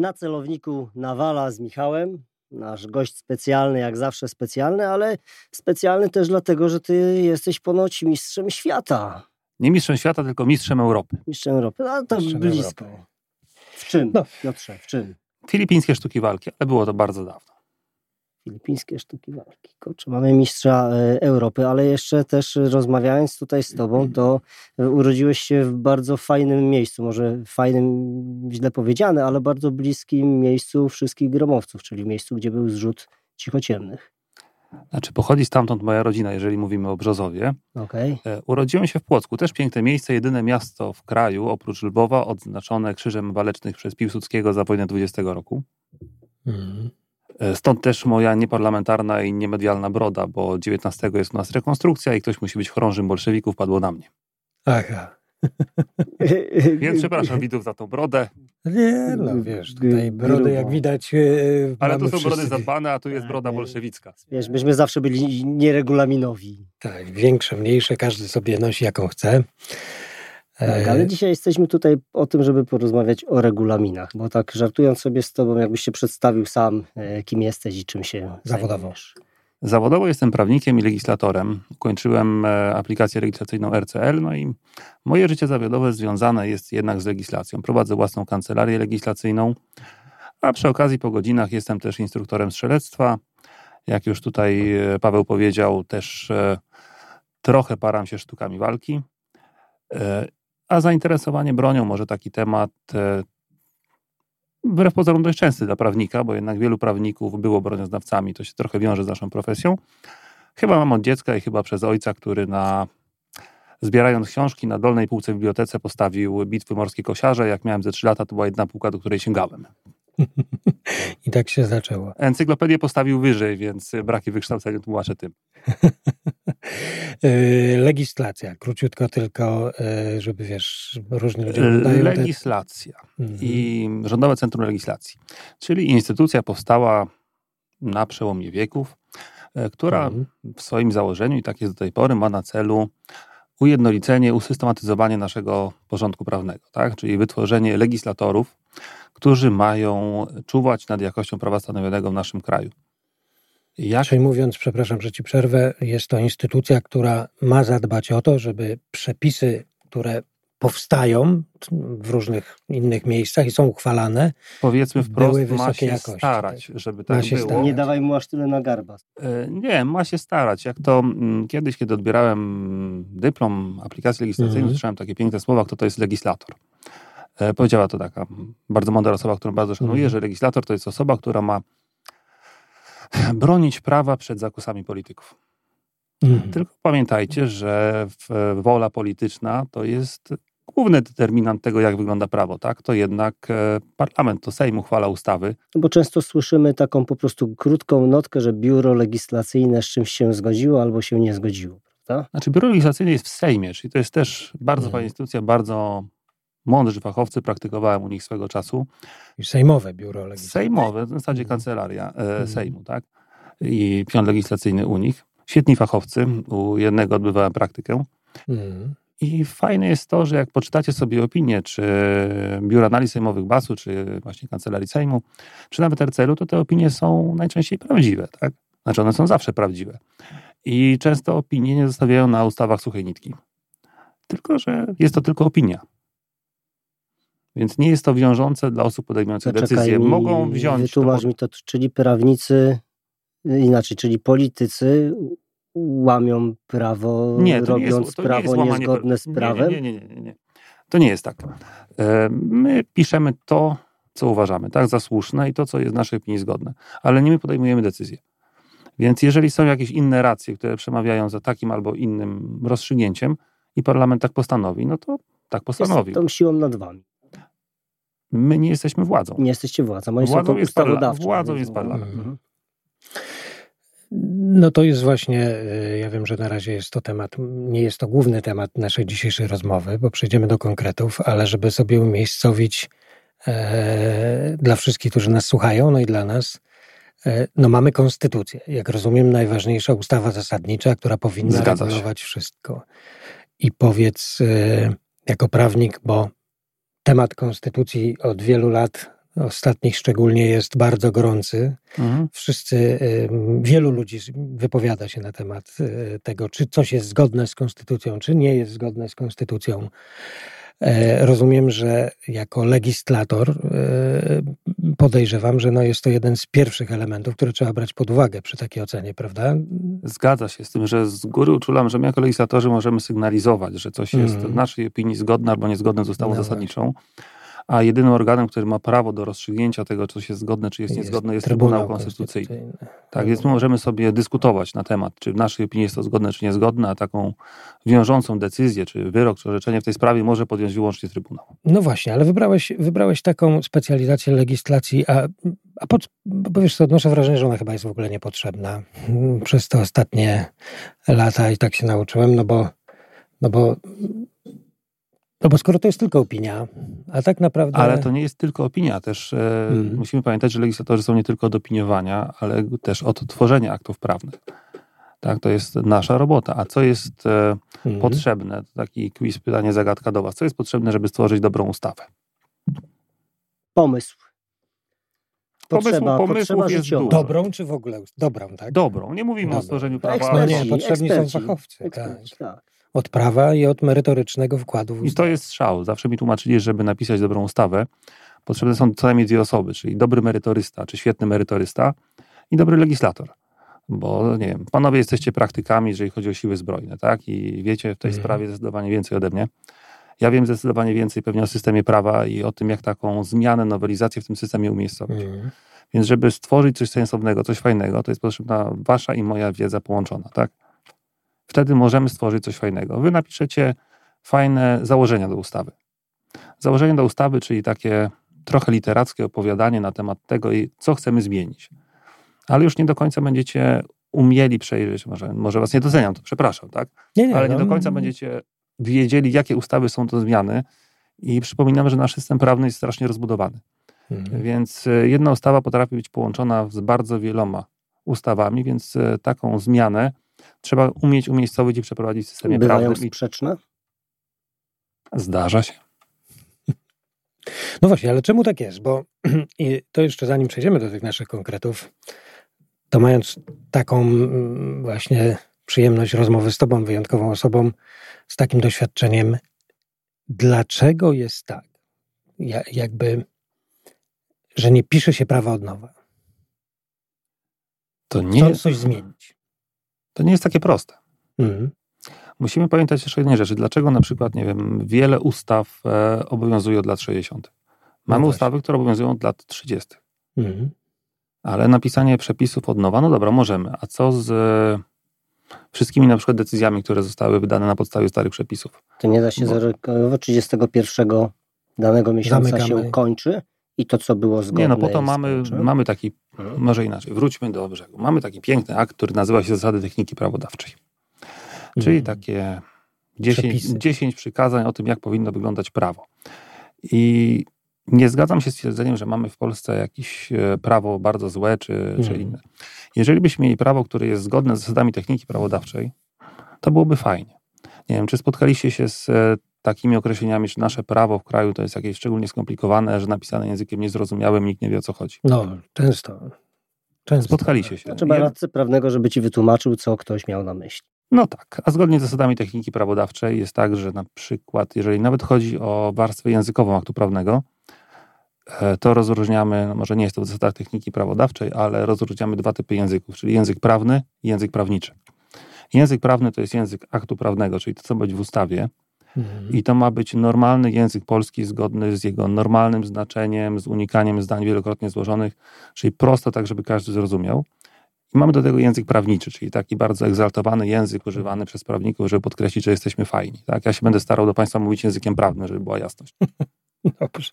Na celowniku Nawala z Michałem. Nasz gość specjalny, jak zawsze specjalny, ale specjalny też dlatego, że ty jesteś ponoć mistrzem świata. Nie mistrzem świata, tylko mistrzem Europy. Mistrzem Europy, a to Mistrzem blisko. Europy. W czym, No. Piotrze, w czym? Filipińskie sztuki walki, ale było to bardzo dawno. Filipińskie sztuki walki. Kurczę, mamy mistrza e, Europy, ale jeszcze też rozmawiając tutaj z tobą, to urodziłeś się w bardzo fajnym miejscu, może fajnym źle powiedziane, ale bardzo bliskim miejscu wszystkich gromowców, czyli miejscu, gdzie był zrzut cichociemnych. Znaczy, pochodzi stamtąd moja rodzina, jeżeli mówimy o Brzozowie. Okej. E, Urodziłem się w Płocku, też piękne miejsce, jedyne miasto w kraju, oprócz Lwowa, odznaczone Krzyżem Walecznych przez Piłsudskiego za wojnę 20 roku. Mhm. Stąd też moja nieparlamentarna i niemedialna broda, bo 19 jest u nas rekonstrukcja i ktoś musi być chorążym bolszewików, padło na mnie. Aha. Więc przepraszam widzów za tą brodę, Nie, no wiesz, tutaj brody jak widać. e, ale to są brody wszyscy- zadbane, a tu jest broda Tak. bolszewicka. Wiesz, myśmy zawsze byli nieregulaminowi. Tak, większe, mniejsze, każdy sobie nosi jaką chce. Tak, ale dzisiaj jesteśmy tutaj o tym, żeby porozmawiać o regulaminach, bo tak żartując sobie z tobą, jakbyś się przedstawił sam, e, kim jesteś i czym się Zawodowo. zajmujesz. Zawodowo jestem prawnikiem i legislatorem. Kończyłem e, aplikację legislacyjną RCL, no i moje życie zawodowe związane jest jednak z legislacją. Prowadzę własną kancelarię legislacyjną, a przy okazji po godzinach jestem też instruktorem strzelectwa. Jak już tutaj e, Paweł powiedział, też trochę param się sztukami walki. A zainteresowanie bronią, może taki temat e, wbrew pozorom dość częsty dla prawnika, bo jednak wielu prawników było bronioznawcami, to się trochę wiąże z naszą profesją. Chyba mam od dziecka i chyba przez ojca, który na zbierając książki na dolnej półce w bibliotece postawił Bitwy Morskie Kosiarze. Jak miałem ze 3 lata, to była jedna półka, do której sięgałem. I tak się zaczęło. Encyklopedię postawił wyżej, więc braki wykształcenia tłumaczę tym. E, Legislacja, króciutko tylko, e, żeby wiesz, różni ludzie te- Legislacja Mhm. i Rządowe Centrum Legislacji, czyli instytucja powstała na przełomie wieków, e, która Mhm. w swoim założeniu, i tak jest do tej pory, ma na celu ujednolicenie, usystematyzowanie naszego porządku prawnego, tak? czyli wytworzenie legislatorów, którzy mają czuwać nad jakością prawa stanowionego w naszym kraju. Jak Czyli mówiąc, przepraszam, że ci przerwę, jest to instytucja, która ma zadbać o to, żeby przepisy, które powstają w różnych innych miejscach i są uchwalane, powiedzmy były wprost, ma wysokiej się jakości, starać, tak. żeby Ma tak się było. starać. Nie dawaj mu aż tyle na garba. E, Nie, ma się starać. Jak to mm, kiedyś, kiedy odbierałem dyplom aplikacji legislacyjnej, Mhm. słyszałem takie piękne słowa, kto to jest legislator. E, Powiedziała to taka bardzo mądra osoba, którą bardzo szanuję, Mhm. że legislator to jest osoba, która ma bronić prawa przed zakusami polityków. Mhm. Tylko pamiętajcie, że wola polityczna to jest główny determinant tego, jak wygląda prawo. Tak? To jednak e, parlament, to Sejm uchwala ustawy, No Bo często słyszymy taką po prostu krótką notkę, że biuro legislacyjne z czymś się zgodziło albo się nie zgodziło, prawda? Znaczy, biuro legislacyjne jest w Sejmie, czyli to jest też bardzo Mhm. fajna instytucja, bardzo mądrzy fachowcy, praktykowałem u nich swego czasu. I Sejmowe biuro legislacyjne. Sejmowe, w zasadzie Mhm. kancelaria e, Mhm. Sejmu, tak? I pion legislacyjny u nich. Świetni fachowcy, u jednego odbywałem praktykę. Mhm. I fajne jest to, że jak poczytacie sobie opinie, czy Biura Analiz Sejmowych BAS-u, czy właśnie Kancelarii Sejmu, czy nawet RCL-u, to te opinie są najczęściej prawdziwe, tak? Znaczy one są zawsze prawdziwe. I często opinie nie zostawiają na ustawach suchej nitki. Tylko, że jest to tylko opinia. Więc nie jest to wiążące dla osób podejmujących Zaczekaj decyzje. Mogą wziąć... to Wytłumacz mi to, czyli prawnicy, inaczej, czyli politycy łamią prawo, Nie, nie robiąc jest, nie prawo jest łamanie niezgodne z prawem? Nie, nie, nie, nie, nie, nie. To nie jest tak. E, My piszemy to, co uważamy, tak, za słuszne i to, co jest w naszej opinii zgodne, ale nie my podejmujemy decyzje. Więc jeżeli są jakieś inne racje, które przemawiają za takim albo innym rozstrzygnięciem i parlament tak postanowi, no to tak Jest postanowił. tą siłą nad wami. My nie jesteśmy władzą. Nie jesteście władzą, oni Władzą są jest ustawodawczą. władzą jest parlament. Mhm. No to jest właśnie, e, ja wiem, że na razie jest to temat, nie jest to główny temat naszej dzisiejszej rozmowy, bo przejdziemy do konkretów, ale żeby sobie umiejscowić e, dla wszystkich, którzy nas słuchają, no i dla nas, e, no mamy konstytucję. Jak rozumiem, najważniejsza ustawa zasadnicza, która powinna Zgadza regulować wszystko. I powiedz, e, jako prawnik, bo temat konstytucji od wielu lat ostatnich szczególnie jest bardzo gorący. Mhm. Wszyscy, wielu ludzi wypowiada się na temat y, tego, czy coś jest zgodne z konstytucją, czy nie jest zgodne z konstytucją. E, rozumiem, że jako legislator e, podejrzewam, że no jest to jeden z pierwszych elementów, które trzeba brać pod uwagę przy takiej ocenie, prawda? Zgadza się z tym, że z góry uczulam, że my jako legislatorzy możemy sygnalizować, że coś jest Mhm. w naszej opinii zgodne albo niezgodne z ustawą No zasadniczą. A jedynym organem, który ma prawo do rozstrzygnięcia tego, czy coś jest zgodne, czy jest, niezgodne, jest Trybunał Konstytucyjny. Tak, więc my możemy sobie dyskutować na temat, czy w naszej opinii jest to zgodne, czy niezgodne, a taką wiążącą decyzję, czy wyrok, czy orzeczenie w tej sprawie może podjąć wyłącznie Trybunał. No właśnie, ale wybrałeś, wybrałeś taką specjalizację legislacji, a, a pod, bo wiesz co, odnoszę wrażenie, że ona chyba jest w ogóle niepotrzebna. Przez te ostatnie lata i tak się nauczyłem, no bo, no bo, no bo skoro to jest tylko opinia, a tak naprawdę... Ale to nie jest tylko opinia, też Mhm. musimy pamiętać, że legislatorzy są nie tylko od opiniowania, ale też od tworzenia aktów prawnych. Tak, to jest nasza robota. A co jest Mhm. potrzebne? To taki quiz, pytanie, zagadka do Was. Co jest potrzebne, żeby stworzyć dobrą ustawę? Pomysł. Pomysłu- Potrzeba, pomysłów potrzeba jest życiowa. dużo. Dobrą czy w ogóle? Dobrą, tak? Dobrą. Nie mówimy o Dobrą. stworzeniu prawa. No nie, Eksperci, potrzebni są eksperci, fachowcy, Eksperci, tak. Od prawa i od merytorycznego wkładu w I to jest strzał. Zawsze mi tłumaczyli, że żeby napisać dobrą ustawę, potrzebne są co najmniej dwie osoby, czyli dobry merytorysta, czy świetny merytorysta i dobry legislator. Bo nie wiem, panowie jesteście praktykami, jeżeli chodzi o siły zbrojne, tak? I wiecie w tej Mhm. sprawie zdecydowanie więcej ode mnie. Ja wiem zdecydowanie więcej pewnie o systemie prawa i o tym, jak taką zmianę, nowelizację w tym systemie umiejscowić. Mhm. Więc żeby stworzyć coś sensownego, coś fajnego, to jest potrzebna wasza i moja wiedza połączona, tak? Wtedy możemy stworzyć coś fajnego. Wy napiszecie fajne założenia do ustawy. Założenie do ustawy, czyli takie trochę literackie opowiadanie na temat tego, i co chcemy zmienić. Ale już nie do końca będziecie umieli przejrzeć, może, może was nie doceniam, to przepraszam, tak? Nie, nie, Ale nie no, do końca będziecie wiedzieli, jakie ustawy są to zmiany. I przypominam, że nasz system prawny jest strasznie rozbudowany. Mhm. Więc e, jedna ustawa potrafi być połączona z bardzo wieloma ustawami, więc e, taką zmianę trzeba umieć umiejscowić i przeprowadzić w systemie Bywają prawnym. Sprzeczne? zdarza się. No właśnie, ale czemu tak jest? Bo i to jeszcze zanim przejdziemy do tych naszych konkretów, to mając taką mm, właśnie przyjemność rozmowy z Tobą, wyjątkową osobą, z takim doświadczeniem, dlaczego jest tak, ja, jakby, że nie pisze się prawa od nowa? To nie, jest, coś zmienić. To nie jest takie proste. Mhm. Musimy pamiętać jeszcze jednej rzeczy. Dlaczego na przykład, nie wiem, wiele ustaw e, obowiązuje od lat 60. Mamy No ustawy, które obowiązują od lat 30. Mhm. Ale napisanie przepisów od nowa, no dobra, możemy. A co z e, wszystkimi na przykład decyzjami, które zostały wydane na podstawie starych przepisów? To nie da się Bo- zarekomendować. 31 danego miesiąca Zamykamy. się kończy i to, co było zgodne Nie, no po to mamy, mamy taki, może inaczej, wróćmy do brzegu. Mamy taki piękny akt, który nazywa się Zasady Techniki Prawodawczej. Czyli Mhm. takie 10, Przepisy. 10 przykazań o tym, jak powinno wyglądać prawo. I nie zgadzam się z twierdzeniem, że mamy w Polsce jakieś e, prawo bardzo złe czy, czy Mhm. inne. Jeżeli byśmy mieli prawo, które jest zgodne z zasadami techniki prawodawczej, to byłoby fajnie. Nie wiem, czy spotkaliście się z e, takimi określeniami, że nasze prawo w kraju to jest jakieś szczególnie skomplikowane, że napisane językiem niezrozumiałym, nikt nie wie o co chodzi. No, często. często. Spotkaliście się. Trzeba radcy prawnego, żeby ci wytłumaczył, co ktoś miał na myśli. No tak, a zgodnie z zasadami techniki prawodawczej jest tak, że na przykład, jeżeli nawet chodzi o warstwę językową aktu prawnego, e, to rozróżniamy, no może nie jest to w zasadach techniki prawodawczej, ale rozróżniamy dwa typy języków, czyli język prawny i język prawniczy. Język prawny to jest język aktu prawnego, czyli to, co ma być w ustawie, Mhm. i to ma być normalny język polski, zgodny z jego normalnym znaczeniem, z unikaniem zdań wielokrotnie złożonych, czyli prosto tak, żeby każdy zrozumiał. I mamy do tego język prawniczy, czyli taki bardzo egzaltowany język używany przez prawników, żeby podkreślić, że jesteśmy fajni. Tak? Ja się będę starał do Państwa mówić językiem prawnym, żeby była jasność. Dobrze.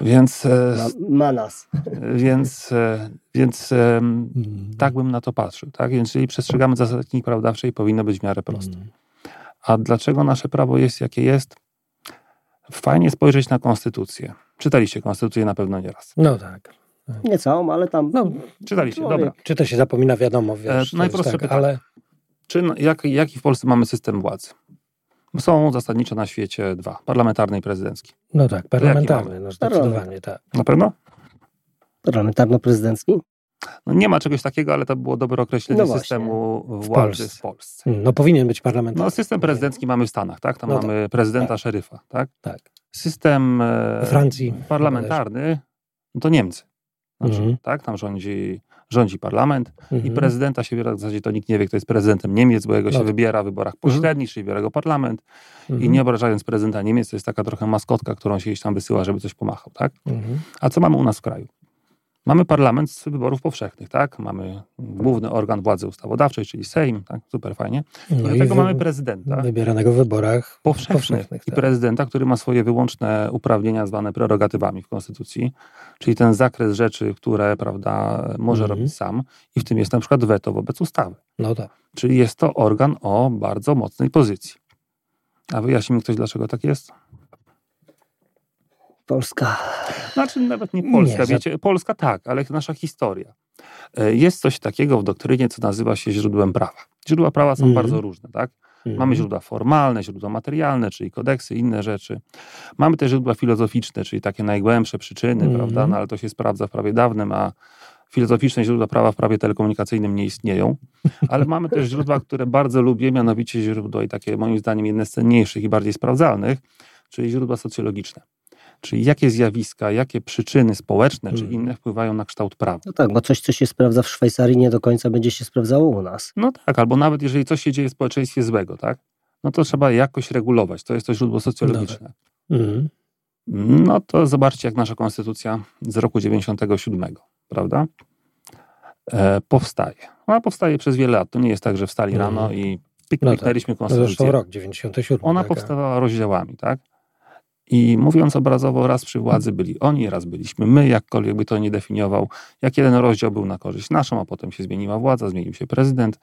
Więc, e, Ma, nas. więc, e, więc e, Mhm. tak bym na to patrzył. Tak? Więc jeżeli przestrzegamy zasad techniki prawodawczej, powinno być w miarę prosto. A dlaczego nasze prawo jest, jakie jest? Fajnie spojrzeć na konstytucję. Czytaliście konstytucję na pewno nieraz. No tak. Nie całą, ale tam No, Czytaliście, Człowiek. dobra. czy to się zapomina, wiadomo, wiesz, jest najprostsze tak, pytanie. ale Czy, jak, jaki w Polsce mamy system władzy? Są zasadniczo na świecie dwa, parlamentarny i prezydencki. No tak, parlamentarny, no zdecydowanie tak. Na pewno? Parlamentarno-prezydencki? No nie ma czegoś takiego, ale to było dobre określenie no systemu władzy w Polsce. Hmm, no powinien być parlamentarny. No system prezydencki mamy w Stanach, tak? Tam no mamy tak. prezydenta, tak. szeryfa, tak? Tak. System e, Francji parlamentarny, no to Niemcy. Znaczy, mhm. tak? Tam rządzi, rządzi parlament mhm. i prezydenta się wybiera, w zasadzie to nikt nie wie, kto jest prezydentem Niemiec, bo jego się no. wybiera w wyborach mhm. pośrednich, mhm. czyli wybiera go parlament i mhm. nie obrażając prezydenta Niemiec, to jest taka trochę maskotka, którą się gdzieś tam wysyła, żeby coś pomachał, tak? Mhm. A co mamy u nas w kraju? Mamy parlament z wyborów powszechnych, tak? Mamy główny organ władzy ustawodawczej, czyli Sejm, tak? Super fajnie. No I do tego mamy prezydenta. Wybieranego w wyborach powszechnych. powszechnych I tak. prezydenta, który ma swoje wyłączne uprawnienia zwane prerogatywami w Konstytucji, czyli ten zakres rzeczy, które, prawda, może mhm. robić sam i w tym jest na przykład weto wobec ustawy. No tak. Czyli jest to organ o bardzo mocnej pozycji. A wyjaśni mi ktoś, dlaczego tak jest? Polska. Znaczy nawet nie Polska, nie, wiecie, Polska tak, ale nasza historia. E, jest coś takiego w doktrynie, co nazywa się źródłem prawa. Źródła prawa są mm. bardzo różne, tak? Mm. Mamy źródła formalne, źródła materialne, czyli kodeksy, inne rzeczy. Mamy też źródła filozoficzne, czyli takie najgłębsze przyczyny, mm. prawda? No, ale to się sprawdza w prawie dawnym, a filozoficzne źródła prawa w prawie telekomunikacyjnym nie istnieją. Ale mamy też źródła, które bardzo lubię, mianowicie źródła i takie moim zdaniem jedne z cenniejszych i bardziej sprawdzalnych, czyli źródła socjologiczne. Czyli jakie zjawiska, jakie przyczyny społeczne czy hmm. inne wpływają na kształt prawa. No tak, bo coś, co się sprawdza w Szwajcarii, nie do końca będzie się sprawdzało u nas. No tak, albo nawet jeżeli coś się dzieje w społeczeństwie złego, tak? No to trzeba jakoś regulować. To jest to źródło socjologiczne. Mhm. No to zobaczcie, jak nasza konstytucja z roku 97, prawda? E, powstaje. Ona powstaje przez wiele lat. To nie jest tak, że wstali mhm. rano i pik, no tak. konstytucję. Zresztą rok 97. Ona taka. powstawała rozdziałami, tak? I mówiąc obrazowo, raz przy władzy byli oni, raz byliśmy my, jakkolwiek by to nie definiował. Jak jeden rozdział był na korzyść naszą, a potem się zmieniła władza, zmienił się prezydent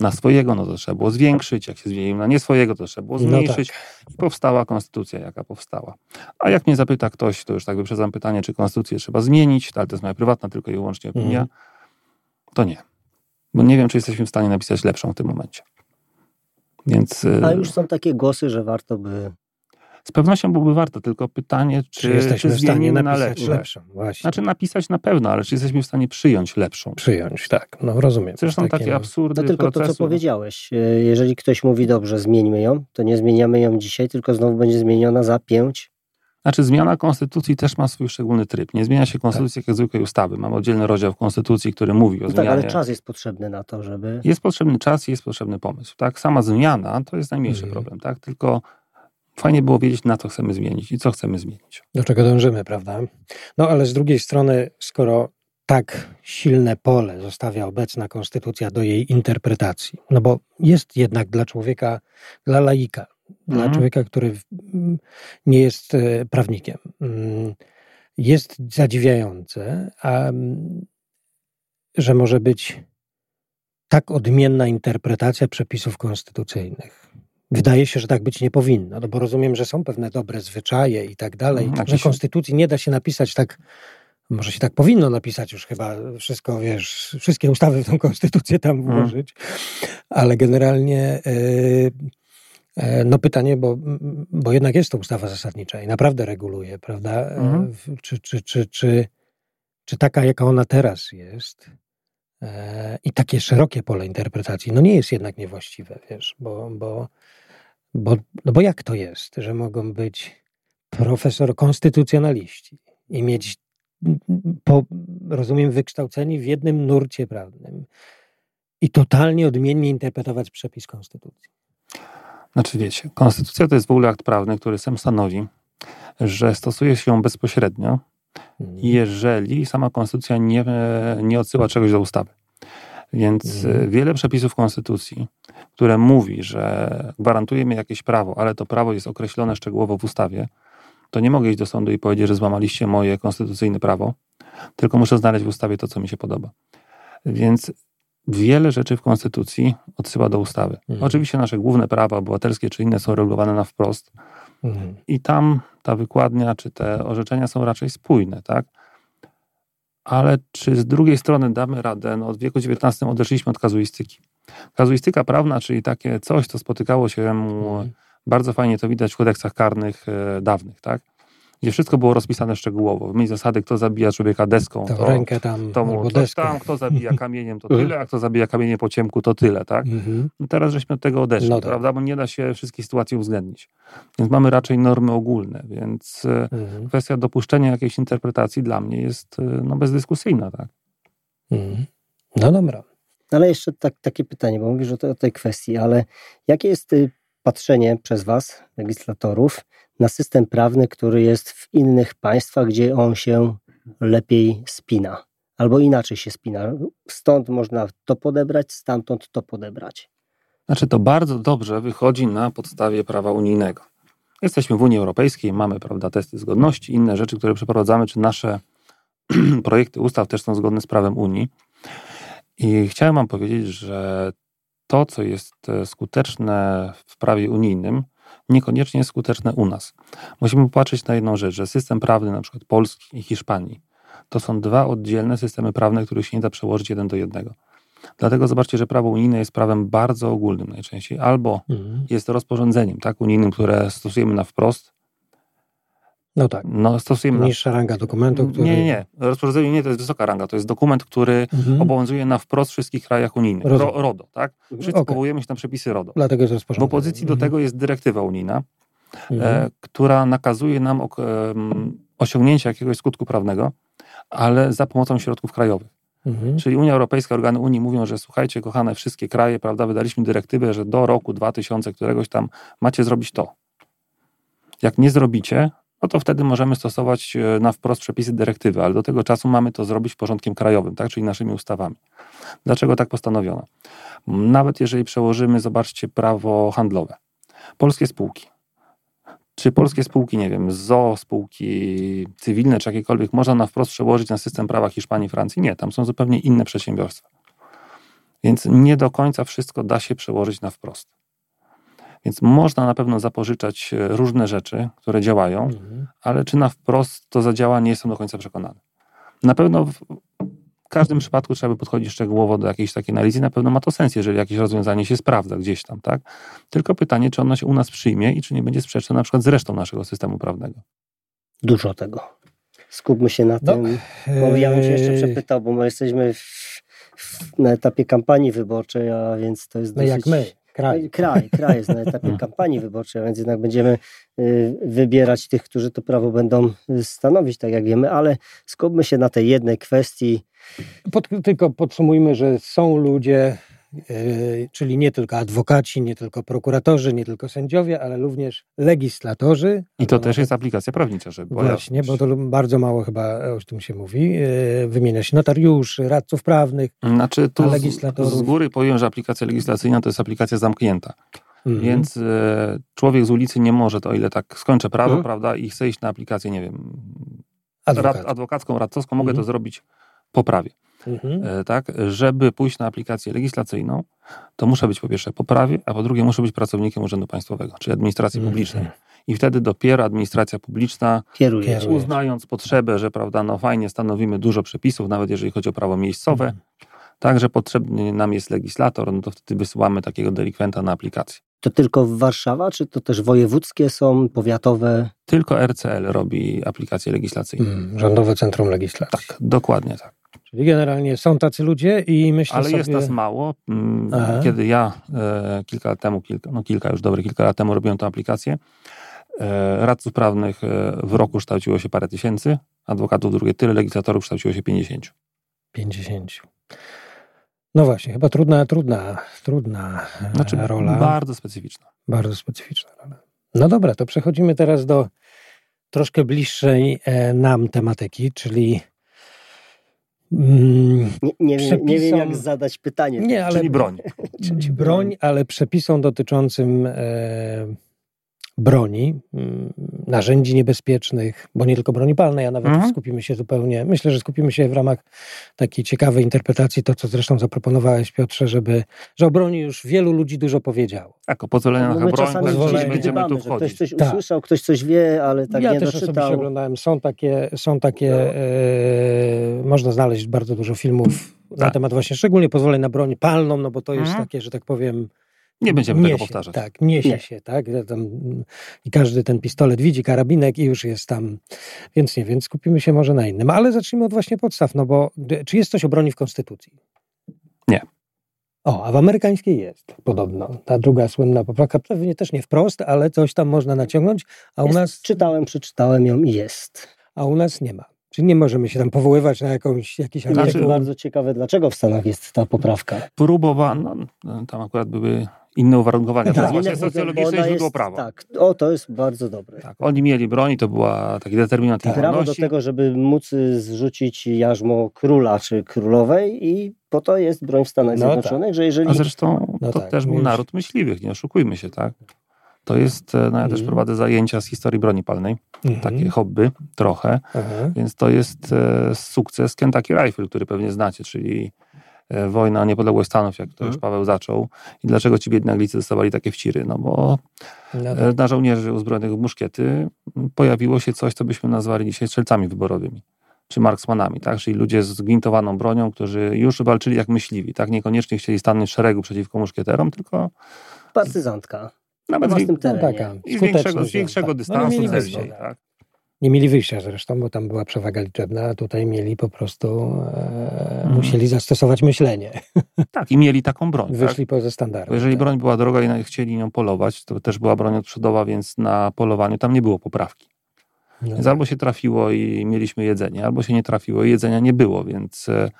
na swojego, no to trzeba było zwiększyć, jak się zmienił na nie swojego, to trzeba było no zmniejszyć no tak. i powstała konstytucja, jaka powstała. A jak mnie zapyta ktoś, to już tak wyprzedzam pytanie, czy konstytucję trzeba zmienić, ale to jest moja prywatna tylko i wyłącznie opinia, mm. to nie. Bo nie wiem, czy jesteśmy w stanie napisać lepszą w tym momencie. Więc, A już są takie głosy, że warto by z pewnością byłoby warto, tylko pytanie, czy, czy jesteśmy czy w stanie napisać na lepszą. Właśnie. Znaczy napisać na pewno, ale czy jesteśmy w stanie przyjąć lepszą? Przyjąć, tak, no rozumiem. Zresztą takie, takie absurdy To tylko procesu. to, co powiedziałeś. E, jeżeli ktoś mówi, dobrze, zmieńmy ją, to nie zmieniamy ją dzisiaj, tylko znowu będzie zmieniona za pięć znaczy, zmiana konstytucji też ma swój szczególny tryb. Nie zmienia się konstytucji tak. jak zwykłej ustawy. Mamy oddzielny rozdział w konstytucji, który mówi o no zmianie. Tak, ale czas jest potrzebny na to, żeby. Jest potrzebny czas i jest potrzebny pomysł. Tak? Sama zmiana to jest najmniejszy mhm. problem. Tak? Tylko Fajnie było wiedzieć, na co chcemy zmienić i co chcemy zmienić. Do czego dążymy, prawda? No ale z drugiej strony, skoro tak silne pole zostawia obecna konstytucja do jej interpretacji, no bo jest jednak dla człowieka, dla laika, dla mhm. człowieka, który nie jest e, prawnikiem, mm, jest zadziwiające, a, że może być tak odmienna interpretacja przepisów konstytucyjnych. Wydaje się, że tak być nie powinno, no bo rozumiem, że są pewne dobre zwyczaje i tak dalej, mhm, że konstytucji nie da się napisać tak, może się tak powinno napisać już chyba wszystko, wiesz, wszystkie ustawy w tą konstytucję tam mhm. włożyć, ale generalnie yy, no pytanie, bo, bo jednak jest to ustawa zasadnicza i naprawdę reguluje, prawda? Mhm. Czy, czy, czy, czy, czy taka, jaka ona teraz jest, i takie szerokie pole interpretacji, no nie jest jednak niewłaściwe, wiesz, bo, bo bo, no bo jak to jest, że mogą być profesor konstytucjonaliści i mieć, po, rozumiem, wykształceni w jednym nurcie prawnym i totalnie odmiennie interpretować przepis konstytucji? Znaczy wiecie, konstytucja to jest w ogóle akt prawny, który sam stanowi, że stosuje się ją bezpośrednio, mhm. jeżeli sama konstytucja nie, nie odsyła czegoś do ustawy. Więc mhm. wiele przepisów konstytucji które mówi, że gwarantuje mi jakieś prawo, ale to prawo jest określone szczegółowo w ustawie, to nie mogę iść do sądu i powiedzieć, że złamaliście moje konstytucyjne prawo, tylko muszę znaleźć w ustawie to, co mi się podoba. Więc wiele rzeczy w konstytucji odsyła do ustawy. Mhm. Oczywiście nasze główne prawa obywatelskie czy inne są regulowane na wprost mhm. i tam ta wykładnia czy te orzeczenia są raczej spójne, tak? Ale czy z drugiej strony damy radę? No, od wieku XIX odeszliśmy od kazuistyki. Kazuistyka prawna, czyli takie coś, co spotykało się mhm. Bardzo fajnie to widać w kodeksach karnych e, dawnych, tak? Gdzie wszystko było rozpisane szczegółowo. Mieć zasady, kto zabija człowieka deską, To to, rękę tam, to mu tam, kto zabija kamieniem, to tyle, a kto zabija kamieniem po ciemku, to tyle, tak? Mhm. No teraz żeśmy od tego odeszli, No tak. prawda? Bo nie da się wszystkich sytuacji uwzględnić. Więc mamy raczej normy ogólne, więc e, Mhm. kwestia dopuszczenia jakiejś interpretacji dla mnie jest e, no, bezdyskusyjna, tak? Mhm. No dobra. Ale jeszcze tak, takie pytanie, bo mówisz o, te, o tej kwestii, ale jakie jest y, patrzenie przez Was, legislatorów, na system prawny, który jest w innych państwach, gdzie on się lepiej spina? Albo inaczej się spina. Stąd można to podebrać, stamtąd to podebrać. Znaczy to bardzo dobrze wychodzi na podstawie prawa unijnego. Jesteśmy w Unii Europejskiej, mamy prawda, testy zgodności, inne rzeczy, które przeprowadzamy, czy nasze projekty ustaw też są zgodne z prawem Unii. I chciałem Wam powiedzieć, że to, co jest e, skuteczne w prawie unijnym, niekoniecznie jest skuteczne u nas. Musimy popatrzeć na jedną rzecz, że system prawny na przykład Polski i Hiszpanii to są dwa oddzielne systemy prawne, których się nie da przełożyć jeden do jednego. Dlatego zobaczcie, że prawo unijne jest prawem bardzo ogólnym najczęściej, albo Mhm. jest rozporządzeniem tak, unijnym, które stosujemy na wprost. No tak. No, stosujemy na... Niższa ranga dokumentu, który... Nie, nie, nie. Rozporządzenie nie to jest wysoka ranga, to jest dokument, który Mhm. obowiązuje na wprost w wszystkich krajach unijnych. Rozumiem. Ro, RODO, tak? Wszyscy Okej. powołujemy się na przepisy RODO. Dlatego jest W rozporządzenie. opozycji do Mhm. tego jest dyrektywa unijna, Mhm. e, która nakazuje nam ok, em, osiągnięcie jakiegoś skutku prawnego, ale za pomocą środków krajowych. Mhm. Czyli Unia Europejska, organy Unii mówią, że słuchajcie, kochane wszystkie kraje, prawda, wydaliśmy dyrektywę, że do roku 2000 któregoś tam macie zrobić to. Jak nie zrobicie, no to wtedy możemy stosować e, na wprost przepisy dyrektywy, ale do tego czasu mamy to zrobić porządkiem krajowym, tak, czyli naszymi ustawami. Dlaczego tak postanowiono? Nawet jeżeli przełożymy, zobaczcie, prawo handlowe. Polskie spółki. Czy polskie spółki, nie wiem, ZO, spółki cywilne, czy jakiekolwiek, można na wprost przełożyć na system prawa Hiszpanii, Francji? Nie, tam są zupełnie inne przedsiębiorstwa. Więc nie do końca wszystko da się przełożyć na wprost. Więc można na pewno zapożyczać e, różne rzeczy, które działają, Mhm. ale czy na wprost to zadziała, nie jestem do końca przekonany. Na pewno w każdym przypadku trzeba by podchodzić szczegółowo do jakiejś takiej analizy. Na pewno ma to sens, jeżeli jakieś rozwiązanie się sprawdza gdzieś tam, tak? Tylko pytanie, czy ono się u nas przyjmie i czy nie będzie sprzeczne na przykład z resztą naszego systemu prawnego. Dużo tego. Skupmy się na No, tym. Bo ja bym się jeszcze Eee, przepytał, bo my jesteśmy w, w, na etapie kampanii wyborczej, a więc to jest No jak dosyć... my, kraj. Kraj, kraj jest na etapie kampanii wyborczej, więc jednak będziemy y, wybierać tych, którzy to prawo będą y, stanowić, tak jak wiemy, ale skupmy się na tej jednej kwestii. Pod, tylko podsumujmy, że są ludzie, czyli nie tylko adwokaci, nie tylko prokuratorzy, nie tylko sędziowie, ale również legislatorzy. I to też jest aplikacja prawnicza, żeby Właśnie, bo to bardzo mało chyba o tym się mówi. Yy, Wymienia się notariuszy, radców prawnych. Znaczy, tu A z, legislatorów? z góry powiem, że aplikacja legislacyjna to jest aplikacja zamknięta. Mhm. Więc e, człowiek z ulicy nie może, to o ile tak skończę prawo, Mhm. prawda, i chcę iść na aplikację, nie wiem, Adwokat. rad, adwokacką, radcowską, mogę Mhm. to zrobić po prawie. Mhm. E, tak, żeby pójść na aplikację legislacyjną, to muszę być po pierwsze po prawie, a po drugie muszę być pracownikiem Urzędu Państwowego, czyli administracji Mhm. publicznej. I wtedy dopiero administracja publiczna, Kieruje. Uznając potrzebę, że prawda, no fajnie stanowimy dużo przepisów, nawet jeżeli chodzi o prawo miejscowe, Mhm. tak, że potrzebny nam jest legislator, no to wtedy wysyłamy takiego delikwenta na aplikację. To tylko w Warszawa, czy to też wojewódzkie są, powiatowe? Tylko RCL robi aplikacje legislacyjne. Mhm. Rządowe Centrum Legislacji. Tak, dokładnie tak. Czyli generalnie są tacy ludzie i myślę Ale sobie... jest nas mało. Mm, Aha. Kiedy ja e, kilka lat temu, kilka, no kilka już dobre kilka lat temu robiłem tę aplikację, e, radców prawnych e, w roku kształciło się parę tysięcy, adwokatów drugie tyle, legislatorów kształciło się 50. 50. No właśnie, chyba trudna, trudna, trudna e, Znaczy rola. bardzo specyficzna. Bardzo specyficzna rola. No dobra, to przechodzimy teraz do troszkę bliższej e, nam tematyki, czyli mm, Nie, nie, wiem, nie wiem, jak Przepisom- zadać pytanie. nie, ale Czyli broń. czyli broń, ale przepisom dotyczącym e, broni, mm, narzędzi niebezpiecznych, bo nie tylko broni palnej, a nawet Mhm. skupimy się zupełnie, myślę, że skupimy się w ramach takiej ciekawej interpretacji, to co zresztą zaproponowałeś Piotrze, żeby, że o broni już wielu ludzi dużo powiedziało. Tak, o pozwolenia No na my broń nie będziemy tu że ktoś wchodzić. coś Tak. usłyszał, ktoś coś wie, ale tak ja nie też osobiście doczytał. oglądałem, są takie, są takie e, można znaleźć bardzo dużo filmów na Tak. temat właśnie szczególnie pozwoleń na broń palną, no bo to jest Mhm. takie, że tak powiem, Nie będziemy niesie, tego powtarzać. Tak, niesie Nie. się, tak. Tam, I każdy ten pistolet widzi, karabinek i już jest tam. Więc nie, więc skupimy się może na innym. Ale zacznijmy od właśnie podstaw, no bo czy jest coś o broni w Konstytucji? Nie. O, a w amerykańskiej jest podobno. Ta druga słynna poprawka, pewnie też nie wprost, ale coś tam można naciągnąć, a u Jest, nas, Czytałem, przeczytałem ją i jest. a u nas nie ma. Czyli nie możemy się tam powoływać na jakąś, jakiś Znaczy, Znaczy- artykuł. bardzo ciekawe, dlaczego w Stanach jest ta poprawka. Próbowano, no, tam akurat były inne uwarunkowania. To Tak, jest właśnie socjologiczne źródło prawa. Tak, o to jest bardzo dobre. Tak, oni mieli broń, to była taki determinant Prawo do tego, żeby móc y, zrzucić jarzmo króla czy królowej i po to jest broń w Stanach No Zjednoczonych, że jeżeli... A zresztą No to tak, też był naród myśliwych, nie oszukujmy się, tak? To jest, e, no ja też Mhm. prowadzę zajęcia z historii broni palnej, Mhm. takie hobby trochę, Aha. więc to jest e, sukces Kentucky Rifle, który pewnie znacie, czyli wojna o niepodległość Stanów, jak to już Mhm. Paweł zaczął. I dlaczego ci biedni Anglicy dostawali takie wciry? No bo No e, tak. na żołnierzy uzbrojonych w muszkiety pojawiło się coś, co byśmy nazwali dzisiaj strzelcami wyborowymi, czy marksmanami, tak? Czyli ludzie z gwintowaną bronią, którzy już walczyli jak myśliwi, tak? Niekoniecznie chcieli stanąć w szeregu przeciwko muszkieterom, tylko Partyzantka. Na nawet z, własnym No taka i z większego, z większego tak. No, dystansu wyjścia, tak? Nie mieli wyjścia zresztą, bo tam była przewaga liczebna, a tutaj mieli po prostu, e, Mhm. musieli zastosować myślenie. tak, i mieli taką broń, tak? Wyszli poza standardy. Bo jeżeli tak. broń była droga i chcieli nią polować, to też była broń odprzodowa, więc na polowaniu tam nie było poprawki. No Więc tak. albo się trafiło i mieliśmy jedzenie, albo się nie trafiło i jedzenia nie było, więc e,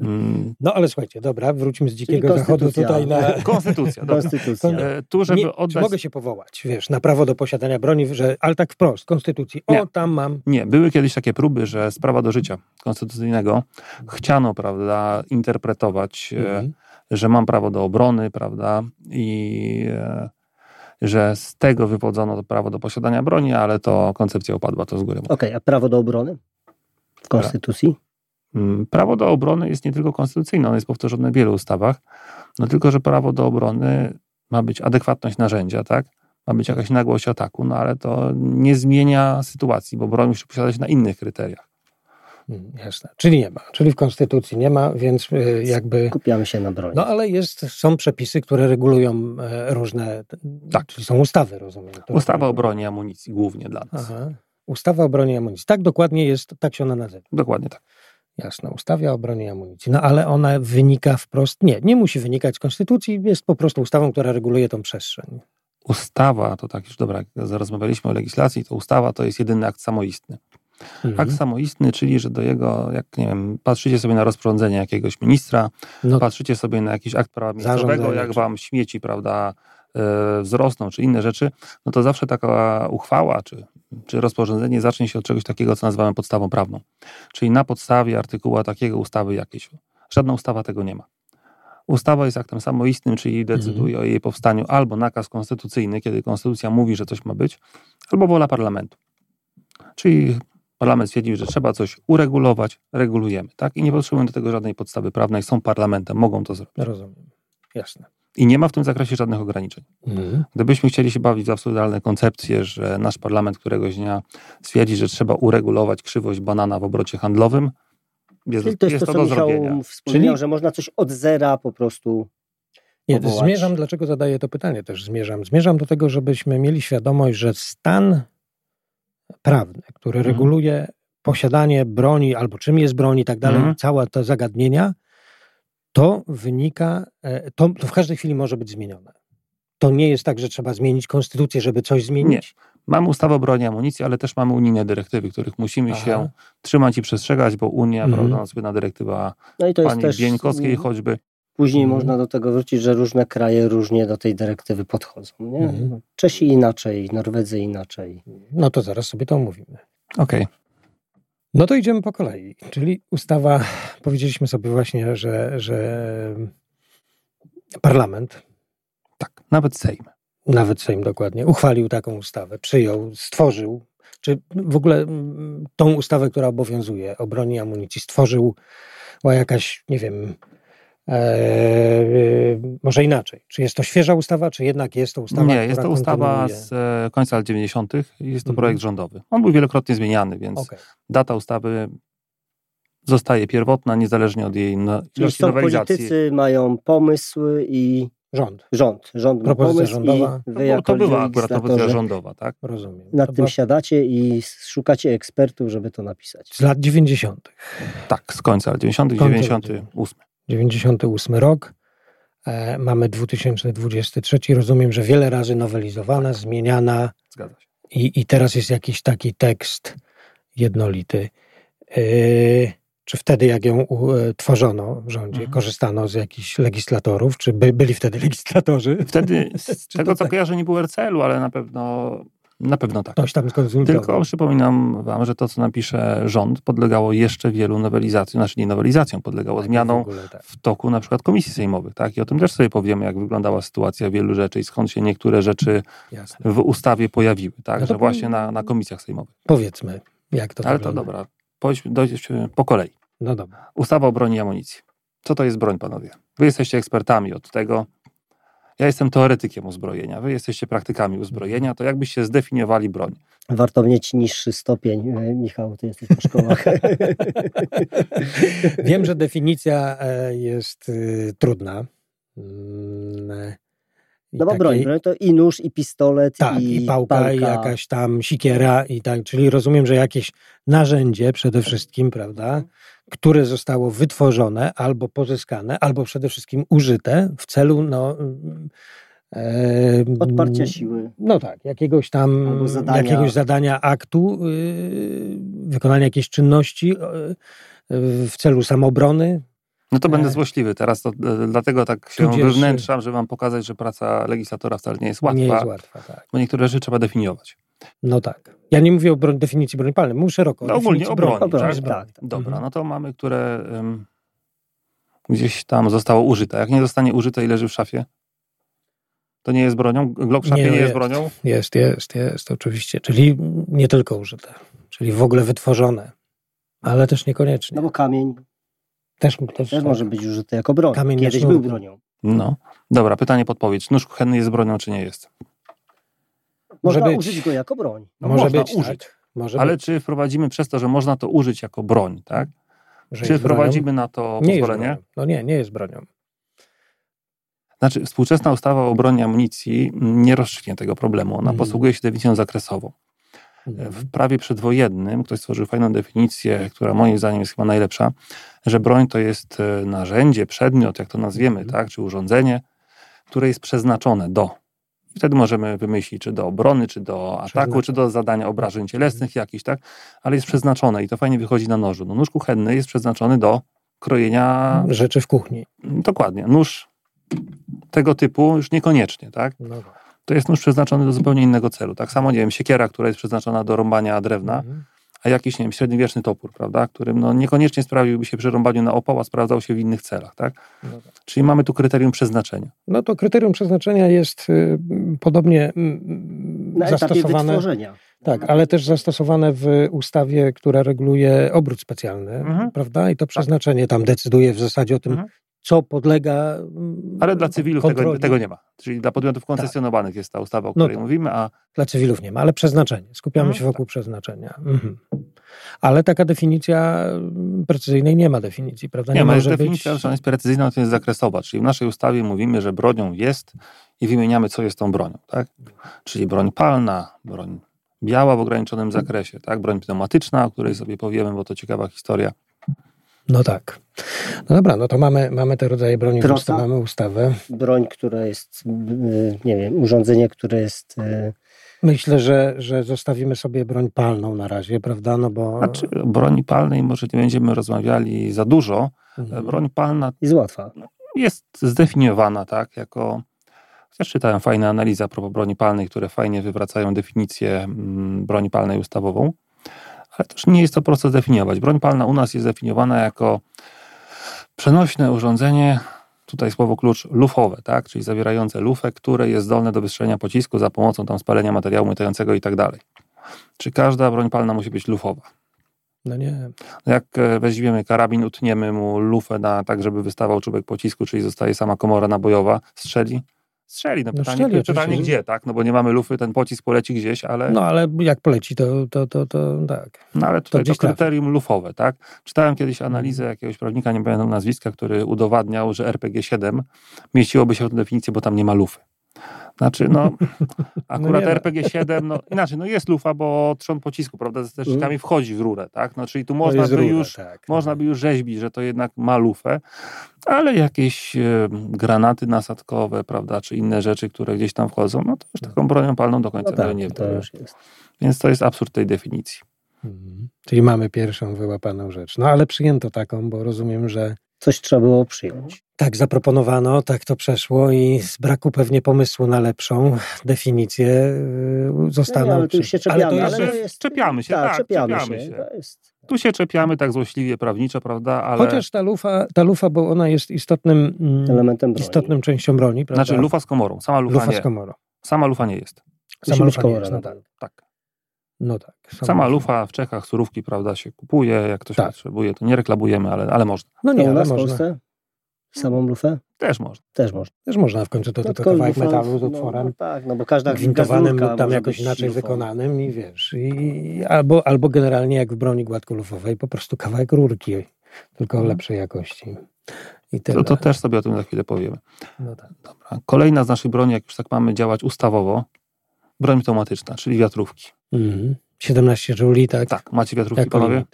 mm, No ale słuchajcie, dobra, wróćmy z dzikiego zachodu tutaj na... konstytucja. dobra. Konstytucja. E, tu, żeby Nie, czy oddać... mogę się powołać, wiesz, na prawo do posiadania broni, że, ale tak wprost, konstytucji. O, Nie. tam mam. Nie, były kiedyś takie próby, że z prawa do życia konstytucyjnego chciano, prawda, interpretować, e, Mhm. że mam prawo do obrony, prawda, i e, że z tego wywodzono to prawo do posiadania broni, ale to koncepcja upadła, to z góry. Okej, a prawo do obrony w Konstytucji? Mm, Prawo do obrony jest nie tylko konstytucyjne, ono jest powtórzone w wielu ustawach, no tylko, że prawo do obrony ma być adekwatność narzędzia, tak? Ma być jakaś nagłość ataku, no ale to nie zmienia sytuacji, bo broń musi posiadać na innych kryteriach. Mm, Jasne. Czyli nie ma. Czyli w konstytucji nie ma, więc y, jakby... Skupiamy się na broni. No ale jest, są przepisy, które regulują e, różne... Tak. Czyli są ustawy, rozumiem. które Ustawa o broni i amunicji głównie dla nas. Aha. Ustawa o broni i amunicji. Tak dokładnie jest, tak się ona nazywa. Dokładnie tak. Jasne, ustawa o broni i amunicji. No ale ona wynika wprost, nie, nie musi wynikać z konstytucji, jest po prostu ustawą, która reguluje tą przestrzeń. Ustawa, to tak już dobra, jak rozmawialiśmy o legislacji, to ustawa to jest jedyny akt samoistny. Mhm. Akt samoistny, czyli że do jego, jak nie wiem, patrzycie sobie na rozporządzenie jakiegoś ministra, No, patrzycie sobie na jakiś akt prawa miejscowego, jak wam śmieci, prawda, wzrosną, czy inne rzeczy, no to zawsze taka uchwała, czy, czy rozporządzenie zacznie się od czegoś takiego, co nazywamy podstawą prawną. Czyli na podstawie artykuła takiego ustawy jakiejś. Żadna ustawa tego nie ma. Ustawa jest aktem samoistnym, czyli decyduje o jej powstaniu albo nakaz konstytucyjny, kiedy konstytucja mówi, że coś ma być, albo wola parlamentu. Czyli parlament stwierdził, że trzeba coś uregulować, regulujemy, tak? I nie potrzebują do tego żadnej podstawy prawnej, są parlamentem, mogą to zrobić. rozumiem. Jasne. I nie ma w tym zakresie żadnych ograniczeń. Mhm. Gdybyśmy chcieli się bawić w absurdalne koncepcje, że nasz parlament któregoś dnia stwierdzi, że trzeba uregulować krzywość banana w obrocie handlowym, jest, Czyli to jest, jest to, to co do zrobienia. Michał wspomniał, Czyli- że można coś od zera po prostu... Nie, powołać. zmierzam, dlaczego zadaję to pytanie też zmierzam. Zmierzam do tego, żebyśmy mieli świadomość, że stan prawny, który Mhm. reguluje posiadanie broni albo czym jest broń i tak dalej, Mhm. całe te zagadnienia, to wynika, e, to, to w każdej chwili może być zmienione. To nie jest tak, że trzeba zmienić konstytucję, żeby coś zmienić. Mamy ustawę o broni amunicji, ale też mamy unijne dyrektywy, których musimy Aha. się trzymać i przestrzegać, bo Unia, Mhm. prawda, słynna dyrektywa No i to jest pani też... Bieńkowskiej choćby, Później Mhm. można do tego wrócić, że różne kraje różnie do tej dyrektywy podchodzą. Nie? Mhm. Czesi inaczej, Norwedzy inaczej. No to zaraz sobie to omówimy. okej, No to idziemy po kolei. Czyli ustawa, powiedzieliśmy sobie właśnie, że, że parlament, tak, nawet Sejm. nawet Sejm dokładnie, uchwalił taką ustawę, przyjął, stworzył, czy w ogóle mm, tą ustawę, która obowiązuje o broni i amunicji, stworzył była jakaś, nie wiem, może inaczej. Czy jest to świeża ustawa, czy jednak jest to ustawa, Nie, jest to ustawa kontynuuje? z e, końca lat 90. i jest to Mhm. projekt rządowy. On był wielokrotnie zmieniany, więc Okej. data ustawy zostaje pierwotna, niezależnie od jej no, Czyli ilości są nowelizacji. politycy, mają pomysły i Rząd. Rząd. Rząd Propozycja rządowa. i No, wy jako to była akurat propozycja rządowa, tak? Rozumiem. nad To tym była siadacie i szukacie ekspertów, żeby to napisać. z lat 90. Tak, z końca lat 90., Końca lat 98. 98 rok. E, mamy 2023. Rozumiem, że wiele razy nowelizowana, zmieniana Zgadza się. i, i teraz jest jakiś taki tekst jednolity. E, czy wtedy, jak ją e, tworzono w rządzie, Mhm. korzystano z jakichś legislatorów? Czy by, byli wtedy legislatorzy? Wtedy, z tego co tak? kojarzę, nie było RCL-u, ale na pewno, na pewno tak. Ktoś tam skonsultował. Tylko przypominam wam, że to, co napisze rząd, podlegało jeszcze wielu nowelizacjom, znaczy nie nowelizacjom, podlegało Tak, w zmianom ogóle tak. w toku na przykład komisji sejmowych, tak? I o tym też sobie powiemy, jak wyglądała sytuacja wielu rzeczy i skąd się niektóre rzeczy Jasne. w ustawie pojawiły, tak? No to Że właśnie na, na komisjach sejmowych. Powiedzmy, jak to Ale to wygląda. dobra, Pojdźmy- dojdźmy po kolei. No dobra. Ustawa o broni i amunicji. Co to jest broń, panowie? Wy jesteście ekspertami od tego. Ja jestem teoretykiem uzbrojenia, wy jesteście praktykami uzbrojenia, to jakbyście zdefiniowali broń? Warto mieć niższy stopień. E, Michał, ty jesteś po szkołach. Wiem, że definicja e, jest y, trudna. Mm, e, No bo broń, broń to i nóż, i pistolet, Tak, i, i pałka, i jakaś tam sikiera, i tak. Czyli rozumiem, że jakieś narzędzie przede wszystkim, prawda, które zostało wytworzone albo pozyskane, albo przede wszystkim użyte w celu, no. e, Odparcia siły. No tak, jakiegoś tam zadania. jakiegoś zadania aktu, yy, wykonania jakiejś czynności yy, w celu samobrony. No to będę E. złośliwy teraz, to, e, dlatego tak się Tudzież- wywnętrzam, że wam pokazać, że praca legislatora wcale nie jest łatwa, Nie jest łatwa, tak. bo niektóre rzeczy trzeba definiować. No tak. Ja nie mówię o broń, definicji broni palnej, mówię szeroko. No o ogólnie o broni, broni. tak? jest broń. Tak, Dobra, Mhm. no to mamy, które em, gdzieś tam zostało użyte. Jak nie zostanie użyte i leży w szafie, to nie jest bronią? Glock w szafie Nie, nie, jest jest. bronią? Jest, jest, jest, oczywiście. Czyli nie tylko użyte, czyli w ogóle wytworzone, ale też niekoniecznie. No bo kamień Też, też, też tak. może być użyty jako broń. Kamień Kiedyś był sznurku. bronią. No. Dobra, pytanie podpowiedź. Nóż kuchenny jest bronią, czy nie jest? Można być. użyć go jako broń. No może można być, użyć. tak. Może Ale być, czy wprowadzimy przez to, że można to użyć jako broń, tak? że Czy bronią? wprowadzimy na to Nie jest pozwolenie? No nie, nie jest bronią. Znaczy, współczesna ustawa o broni i amunicji nie rozstrzygnie tego problemu. Ona Mhm. posługuje się definicją zakresową. Mhm. W prawie przedwojennym ktoś stworzył fajną definicję, która moim zdaniem jest chyba najlepsza, że broń to jest e, narzędzie, przedmiot, jak to nazwiemy, Mhm. tak, czy urządzenie, które jest przeznaczone do. I wtedy możemy wymyślić, czy do obrony, czy do ataku, czy do zadania obrażeń cielesnych jakichś, tak, ale jest przeznaczone i to fajnie wychodzi na nożu. No, nóż kuchenny jest przeznaczony do krojenia, Rzeczy w kuchni. dokładnie, nóż tego typu już niekoniecznie, tak. No. To jest nóż przeznaczony do zupełnie innego celu. Tak samo, nie wiem, siekiera, która jest przeznaczona do rąbania drewna, Mhm. A jakiś, nie wiem, średniowieczny topór, prawda, którym no, niekoniecznie sprawiłby się przy rąbaniu na opał, a sprawdzał się w innych celach, tak? No tak. Czyli mamy tu kryterium przeznaczenia. No to kryterium przeznaczenia jest y, podobnie y, Na zastosowane. wytworzenia. Tak, ale też zastosowane w ustawie, która reguluje obrót specjalny, Mhm. prawda? I to przeznaczenie tam decyduje w zasadzie o tym, Mhm. Co podlega. mm, Ale dla cywilów tego, tego nie ma. Czyli dla podmiotów koncesjonowanych jest ta ustawa, o No której tak. mówimy, a Dla cywilów nie ma, ale przeznaczenie. Skupiamy Mhm, się wokół przeznaczenia. Mhm. Ale taka definicja mm, precyzyjnej nie ma definicji, prawda? nie, ma, jest może definicja, być. jest precyzyjna, to jest zakresowa. Czyli w naszej ustawie mówimy, że bronią jest i wymieniamy, co jest tą bronią, tak? Czyli broń palna, broń biała w ograniczonym zakresie, tak? Broń pneumatyczna, o której sobie powiemy, bo to ciekawa historia. No tak. No dobra, no to mamy, mamy te rodzaje broni, usta, mamy ustawę. Broń, która jest, y, nie wiem, urządzenie, które jest y, Myślę, że, że zostawimy sobie broń palną na razie, prawda? No bo. Znaczy, o broni palnej może nie będziemy rozmawiali za dużo. Mhm. Broń palna jest łatwa. jest zdefiniowana tak, jako. Chociaż czytałem fajne analizy a propos broni palnej, które fajnie wywracają definicję mm, broni palnej ustawową, ale też nie jest to prosto zdefiniować. Broń palna u nas jest zdefiniowana jako przenośne urządzenie, tutaj słowo klucz, lufowe, tak, czyli zawierające lufę, które jest zdolne do wystrzelenia pocisku za pomocą tam spalenia materiału mutającego i tak dalej. Czy każda broń palna musi być lufowa? No nie. Jak e, weźmiemy karabin, utniemy mu lufę na, tak, żeby wystawał czubek pocisku, czyli zostaje sama komora nabojowa, strzeli? Strzeli, no No pytanie, strzeli, pytanie gdzie, tak? No bo nie mamy lufy, ten pocisk poleci gdzieś, ale, No ale jak poleci, to, to, to, to tak. no, ale tutaj to, trafi. kryterium lufowe, tak? Czytałem kiedyś analizę Mhm. jakiegoś prawnika, nie pamiętam nazwiska, który udowadniał, że RPG-7 mieściłoby się w definicję, bo tam nie ma lufy. Znaczy, no, akurat nie ma. RPG-7, no inaczej, no jest lufa, bo trzon pocisku, prawda, ze steczkami wchodzi w rurę, tak? No, czyli tu można by rura, już tak. można by już rzeźbić, że to jednak ma lufę, ale jakieś e, granaty nasadkowe, prawda, czy inne rzeczy, które gdzieś tam wchodzą, no to już taką bronią palną do końca No tak, nie to już jest. Więc to jest absurd tej definicji. Mhm. Czyli mamy pierwszą wyłapaną rzecz. No ale przyjęto taką, bo rozumiem, że Coś trzeba było przyjąć. tak zaproponowano, tak to przeszło i z braku pewnie pomysłu na lepszą definicję yy, zostaną... No nie, ale tu już się przy- ale czepiamy. to ale jest, to jest- czepiamy się, tak, czepiamy, czepiamy się. jest, Tu się czepiamy tak złośliwie prawniczo, prawda, ale... Chociaż ta lufa, ta lufa, bo ona jest istotnym, mm, elementem broni. istotną częścią broni, prawda? Znaczy lufa z komorą, sama lufa, lufa nie. z komorą. Sama lufa nie jest. Sama lufa nie jest, no na tak. No tak. Sama lufa w Czechach, surówki, prawda, się kupuje, jak ktoś Tak. potrzebuje, to nie reklamujemy, ale, ale można. No nie, ale w można. Polsce? Samą lufę? Też można. Też można. Też można w końcu to, to, No, to kawałek lufa- metalu z no, otworem. No, tak, no bo każda gwintowanym lub tam jakoś inaczej lufą. wykonanym i wiesz, i, albo, albo generalnie jak w broni gładkolufowej, po prostu kawałek rurki, tylko Mhm. lepszej jakości. I tyle. To, to też sobie o tym za chwilę powiemy. No tak. Dobra. Kolejna z naszych broni, jak już tak mamy działać ustawowo, broń automatyczna, czyli wiatrówki. Mhm. 17 jouli, tak? Tak, macie wiatrówki, Jako panowie?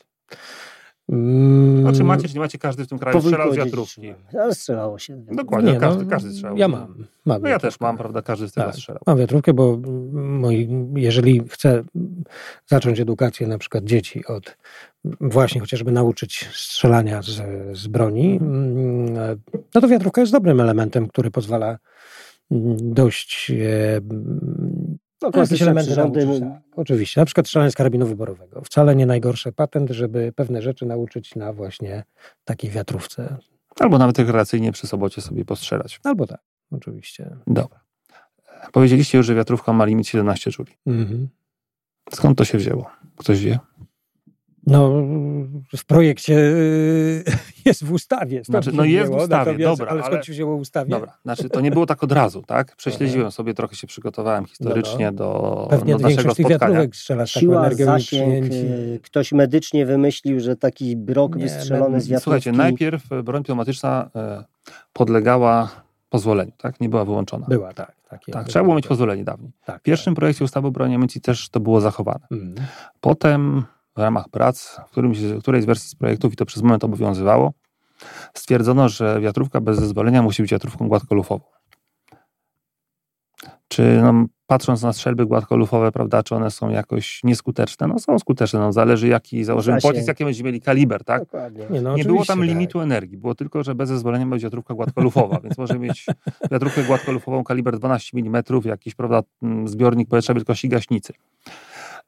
Mm, Znaczy macie, czy nie macie, każdy w tym kraju strzelał z wiatrówki. Ale strzelało się. Dokładnie, nie, każdy, no, każdy strzelał. Ja mam. mam No ja też mam, prawda, każdy z tego Tak. strzelał. Mam wiatrówkę, bo moi, jeżeli chcę zacząć edukację na przykład dzieci od właśnie chociażby nauczyć strzelania z, z broni, mm, no to wiatrówka jest dobrym elementem, który pozwala mm, dość e, No, jakieś klasyczne elementy przyrządy. nauczyć. Tak, oczywiście. Na przykład strzelanie z karabinu wyborowego. Wcale nie najgorszy patent, żeby pewne rzeczy nauczyć na właśnie takiej wiatrówce. Albo nawet rekreacyjnie przy sobocie sobie postrzelać. Albo tak, oczywiście. Dobra. Powiedzieliście już, że wiatrówka ma limit 17 jouli. Mhm. Skąd to się wzięło? Ktoś wie? No, w projekcie y, jest w ustawie. Znaczy, no jest w wzięło, ustawie, natomiast- dobra, Ale skąd się wzięło w ustawie? Dobra, znaczy to nie było tak od razu, tak? Prześledziłem sobie, trochę się przygotowałem historycznie do, No, Pewnie do naszego spotkania. strzela taką Siła, energią zasięg. e, Ktoś medycznie wymyślił, że taki brok Nie, wystrzelony z wiatrówki... Słuchajcie, najpierw e, broń pneumatyczna podlegała pozwoleniu, tak? Nie była wyłączona. Była, tak. Takie, Tak, były, trzeba było mieć tak. pozwolenie dawniej. Tak, W pierwszym projekcie ustawy o broni amunicji też to było zachowane. tak. Mm. Potem w ramach prac, w którymś, z którejś z wersji z projektów, i to przez moment obowiązywało, stwierdzono, że wiatrówka bez zezwolenia musi być wiatrówką gładkolufową. Czy no, patrząc na strzelby gładkolufowe, prawda, czy one są jakoś nieskuteczne? No są skuteczne, no zależy jaki założymy Zasięg. pocisk, jaki będziemy mieli kaliber, tak? Dokładnie. Nie, no, nie było tam limitu energii, było tylko, że bez zezwolenia będzie wiatrówka gładkolufowa, więc może mieć wiatrówkę gładkolufową kaliber 12 mm, jakiś prawda, m, zbiornik powietrza wielkości gaśnicy.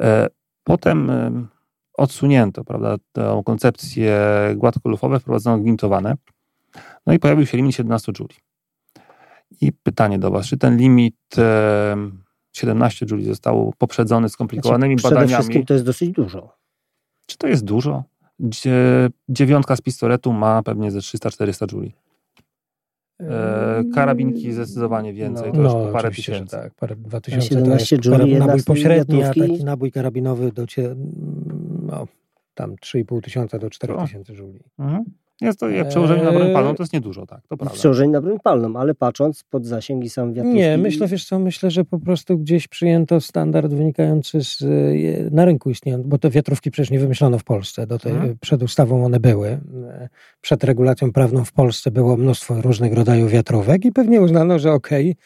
E, Potem em, odsunięto prawda, tę koncepcję gładkolufowe, wprowadzono gwintowane, no i pojawił się limit 17 jouli. I pytanie do Was, czy ten limit em, 17 jouli został poprzedzony skomplikowanymi Znaczy, przede badaniami? wszystkim to jest dosyć dużo. Czy to jest dużo? Dzie- Dziewiątka z pistoletu ma pewnie ze 300-400 jouli. E, karabinki zdecydowanie więcej, to już po parę tysięcy. Tak, parę, dwa tysiące. 17 to jest jouli, karab- jedna nabój pośredni, a taki nabój karabinowy do cie, no, tam 3,5 tysiąca do 4 O. tysięcy jouli. Mhm. Jest to, jak przełożenie na broń palną, to jest niedużo, tak, to prawda. przełożeniu na broń palną, ale patrząc pod zasięg i sam wiatrówki... Nie, myślę, wiesz co, myślę, że po prostu gdzieś przyjęto standard wynikający z, e, na rynku istniejący, bo te wiatrówki przecież nie wymyślono w Polsce, do tej, Mhm. przed ustawą one były. E, Przed regulacją prawną w Polsce było mnóstwo różnych rodzajów wiatrówek i pewnie uznano, że okej,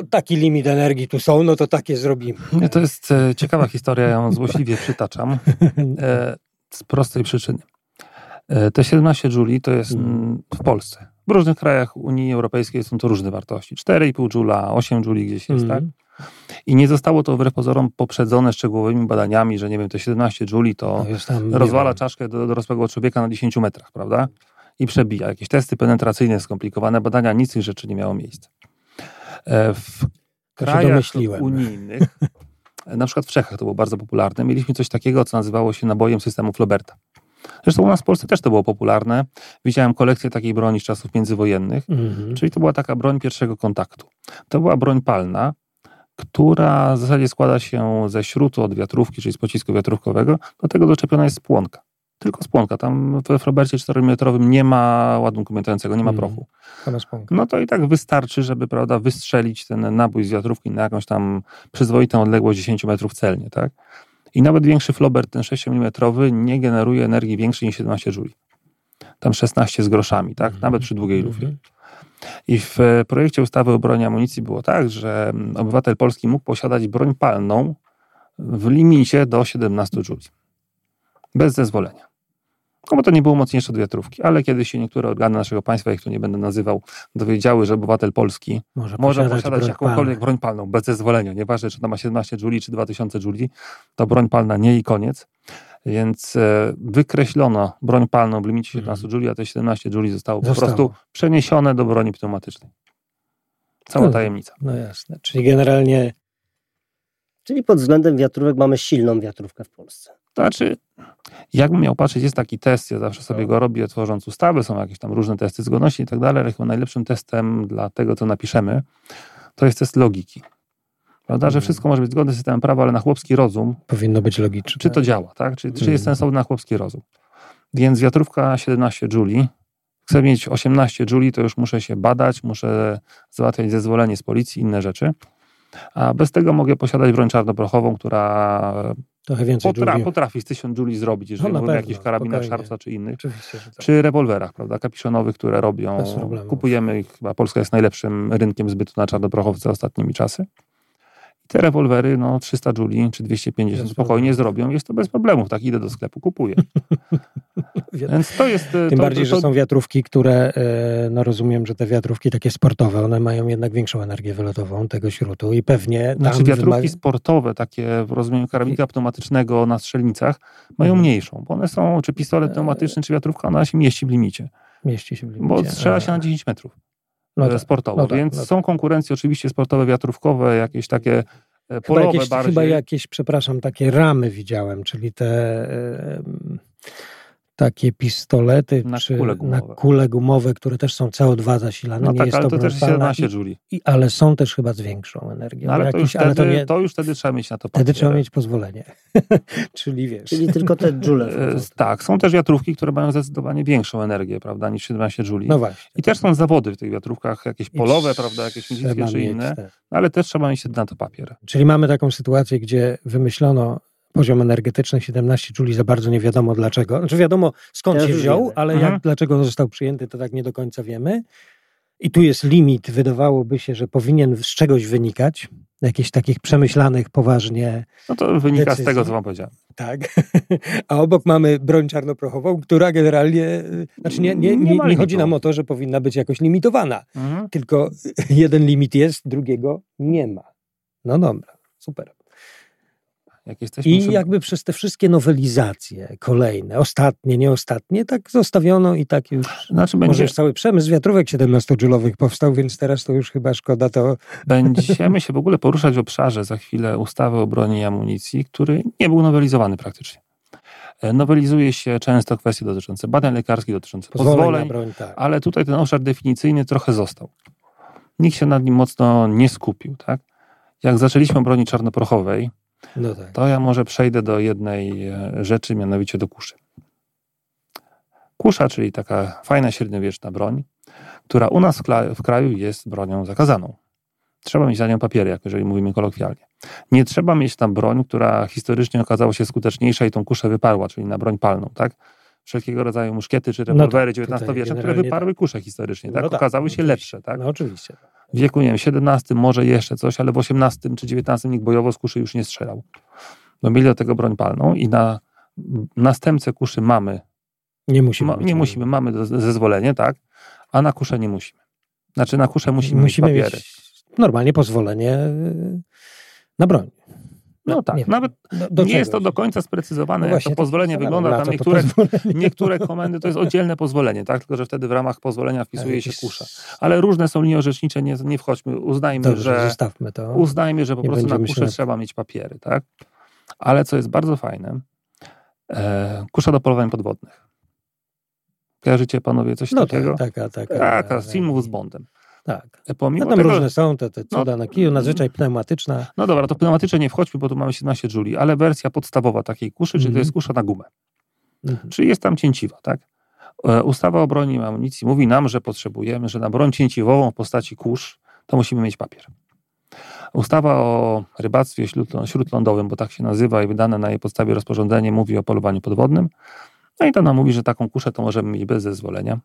to taki limit energii tu są, no to takie zrobimy. To jest e, ciekawa historia, ja ją złośliwie przytaczam. E, z prostej przyczyny. E, te 17 jouli to jest Mhm. mm, w Polsce. W różnych krajach Unii Europejskiej są to różne wartości. 4,5 joula, 8 jouli gdzieś jest, tak? Mhm. I nie zostało to wbrew pozorom poprzedzone szczegółowymi badaniami, że nie wiem, te 17 jouli to nie rozwala wiem, czaszkę do dorosłego człowieka na 10 metrach, prawda? I przebija. Jakieś testy penetracyjne, skomplikowane badania, nic z tych rzeczy nie miało miejsca. E, W krajach unijnych, na przykład w Czechach to było bardzo popularne, mieliśmy coś takiego, co nazywało się nabojem systemu Floberta. Zresztą u nas w Polsce też to było popularne. Widziałem kolekcję takiej broni z czasów międzywojennych, Mhm. czyli to była taka broń pierwszego kontaktu. To była broń palna, która w zasadzie składa się ze śrutu od wiatrówki, czyli z pocisku wiatrówkowego. Do tego doczepiona jest spłonka. Tylko spłonka. Tam w Robercie 4mm nie ma ładunku miotającego, nie ma Mhm. prochu. No to i tak wystarczy, żeby prawda, wystrzelić ten nabój z wiatrówki na jakąś tam przyzwoitą odległość 10 metrów celnie. Tak? I nawet większy flober, ten 6 mm, nie generuje energii większej niż 17 jouli. Tam 16 z groszami, tak? nawet przy długiej lufie. Mhm. I w e, projekcie ustawy o broni amunicji było tak, że mm, obywatel polski mógł posiadać broń palną w limicie do 17 jouli. Bez zezwolenia. No bo to nie było mocniejsze od wiatrówki, ale kiedy się niektóre organy naszego państwa, ich tu nie będę nazywał, dowiedziały, że obywatel polski Może, może posiadać broń jakąkolwiek palną. broń palną bez zezwolenia, nieważne czy to ma 17 jouli czy 2000 jouli, to broń palna nie i koniec. Więc e, wykreślono broń palną w limicie 17 jouli, a te 17 jouli zostało po Zostało. prostu przeniesione do broni pneumatycznej. Cała No. tajemnica. No jasne. Czyli generalnie Czyli pod względem wiatrówek mamy silną wiatrówkę w Polsce. To znaczy, jakbym miał patrzeć, jest taki test, ja zawsze sobie No. go robię tworząc ustawy, są jakieś tam różne testy zgodności i tak dalej, ale chyba najlepszym testem dla tego, co napiszemy, to jest test logiki. Prawda, że Mhm. wszystko może być zgodne z systemem prawa, ale na chłopski rozum, powinno być logiczne. czy to działa, tak? Czy, czy jest Mhm. sensowne na chłopski rozum. Więc wiatrówka 17 jouli, chcę mieć 18 jouli, to już muszę się badać, muszę załatwiać zezwolenie z policji, inne rzeczy. A bez tego mogę posiadać broń czarnoprochową, która Trochę więcej Potra, potrafi z 1000 jouli zrobić, jeżeli No, mówimy o jakichś karabinach spokojnie. Sharpsa czy innych. Oczywiście, tak. Przy rewolwerach, prawda, kapiszonowych, które robią. Kupujemy ich, chyba Polska jest najlepszym rynkiem zbytu na czarnoprochowce ostatnimi czasy. I te rewolwery, no 300 jouli czy 250 Bez spokojnie zrobią. Jest to bez problemów. Tak idę do sklepu, kupuję. Więc to jest... Tym to, bardziej, to, że są wiatrówki, które, e, no rozumiem, że te wiatrówki takie sportowe, one mają jednak większą energię wylotową tego śrutu i pewnie Znaczy wiatrówki wymaga- sportowe, takie w rozumieniu karabinka pneumatycznego na strzelnicach, mają Mhm. mniejszą, bo one są, czy pistolet pneumatyczny, czy wiatrówka, ona się mieści w limicie, mieści się w limicie. bo strzela się na 10 metrów. No e, tak. sportowo. no tak, Więc no tak. są konkurencje oczywiście sportowe, wiatrówkowe, jakieś takie e, Chyba polowe jakieś, bardziej. chyba jakieś, przepraszam, takie ramy widziałem, czyli te m, takie pistolety Na czy kule na gumowe. kule gumowe, które też są CO2 zasilane. No nie tak, jest ale to, to też jest palna 17 i- jouli. i, ale są też chyba z większą energią. No, ale, to Jakiś- już wtedy, ale to nie, to już wtedy trzeba mieć na to wtedy papier. trzeba mieć pozwolenie. czyli wiesz. Czyli tylko te dżule. E, Tak, są też wiatrówki, które mają zdecydowanie większą energię, prawda, niż 17 jouli. No właśnie. I też są zawody w tych wiatrówkach, jakieś I polowe, prawda, jakieś milickie czy inne, te- ale też trzeba mieć na to papier. Czyli mamy taką sytuację, gdzie wymyślono poziom energetyczny 17 czuli za bardzo nie wiadomo dlaczego. Znaczy wiadomo skąd Teraz się wziął, wiemy. ale Mhm. jak, dlaczego on został przyjęty, to tak nie do końca wiemy. I tu jest limit, wydawałoby się, że powinien z czegoś wynikać, jakichś takich przemyślanych poważnie. No to wynika Decyzji. z tego, co wam powiedziałem. Tak. A obok mamy broń czarnoprochową, która generalnie, y, znaczy nie, nie, Nie nie, chodzi nam o to, że powinna być jakoś limitowana, Mhm. tylko jeden limit jest, drugiego nie ma. No dobra, super. Jak jesteśmy I przy- jakby przez te wszystkie nowelizacje kolejne, ostatnie, nieostatnie, tak zostawiono i tak już. Znaczy Może będzie, już cały przemysł wiatrówek 17-dżulowych powstał, więc teraz to już chyba szkoda to. będziemy się w ogóle poruszać w obszarze za chwilę ustawy o broni i amunicji, który nie był nowelizowany praktycznie. E, Nowelizuje się często kwestie dotyczące badań lekarskich, dotyczące Pozwoleń, pozwoleń, broń, tak. ale tutaj ten obszar definicyjny trochę został. Nikt się nad nim mocno nie skupił. Tak? Jak zaczęliśmy o broni czarnoprochowej, No tak. to ja może przejdę do jednej e, rzeczy, mianowicie do kuszy. Kusza, czyli taka fajna średniowieczna broń, która u nas w, kraju jest bronią zakazaną. Trzeba mieć za nią papiery, jak jeżeli mówimy kolokwialnie. Nie trzeba mieć tam broń, która historycznie okazała się skuteczniejsza i tą kuszę wyparła, czyli na broń palną, tak? Wszelkiego rodzaju muszkiety czy No tak, rewolwery tutaj XIX-wieczne, które wyparły kusze historycznie, tak? No tak, Okazały się lepsze, tak? No oczywiście. W wieku, nie wiem, XVII może jeszcze coś, ale w XVIII czy XIX nikt bojowo z kuszy już nie strzelał. Bo mieli do tego broń palną i na następcę kuszy mamy, Nie musimy. ma, mieć- nie musimy, mamy zezwolenie, tak, a na kuszę nie musimy. Znaczy na kuszę musimy, musimy mieć papiery. normalnie pozwolenie y, na broń. No tak, nie nawet Do, do nie jest to do końca sprecyzowane, No jak właśnie, to pozwolenie wygląda. Tam niektóre, pozwolenie. niektóre komendy to jest oddzielne pozwolenie, tak, tylko że wtedy w ramach pozwolenia wpisuje się kusza. Ale różne są linie orzecznicze, nie, nie wchodźmy, uznajmy, Dobrze, że... zostawmy to. uznajmy, że po Nie prostu na kuszę trzeba mieć papiery, tak? Ale co jest bardzo fajne, E, kusza do polowań podwodnych. Kojarzycie panowie coś No takiego? tak, taka, taka. Taka, z filmów z Bondem. Tak. E, Pomimo No tam tego, różne są, te, te cuda No. na kiju, nadzwyczaj pneumatyczna. No dobra, to pneumatycznie nie wchodźmy, bo tu mamy 17 Juli, ale wersja podstawowa takiej kuszy, czyli to Mhm. jest kusza na gumę. Mhm. Czyli jest tam cięciwa, tak? E, Ustawa o broni i amunicji mówi nam, że potrzebujemy, że na broń cięciwową w postaci kusz to musimy mieć papier. Ustawa o rybactwie śródlą- śródlądowym, bo tak się nazywa i wydane na jej podstawie rozporządzenie mówi o polowaniu podwodnym. No i to nam mówi, że taką kuszę to możemy mieć bez zezwolenia.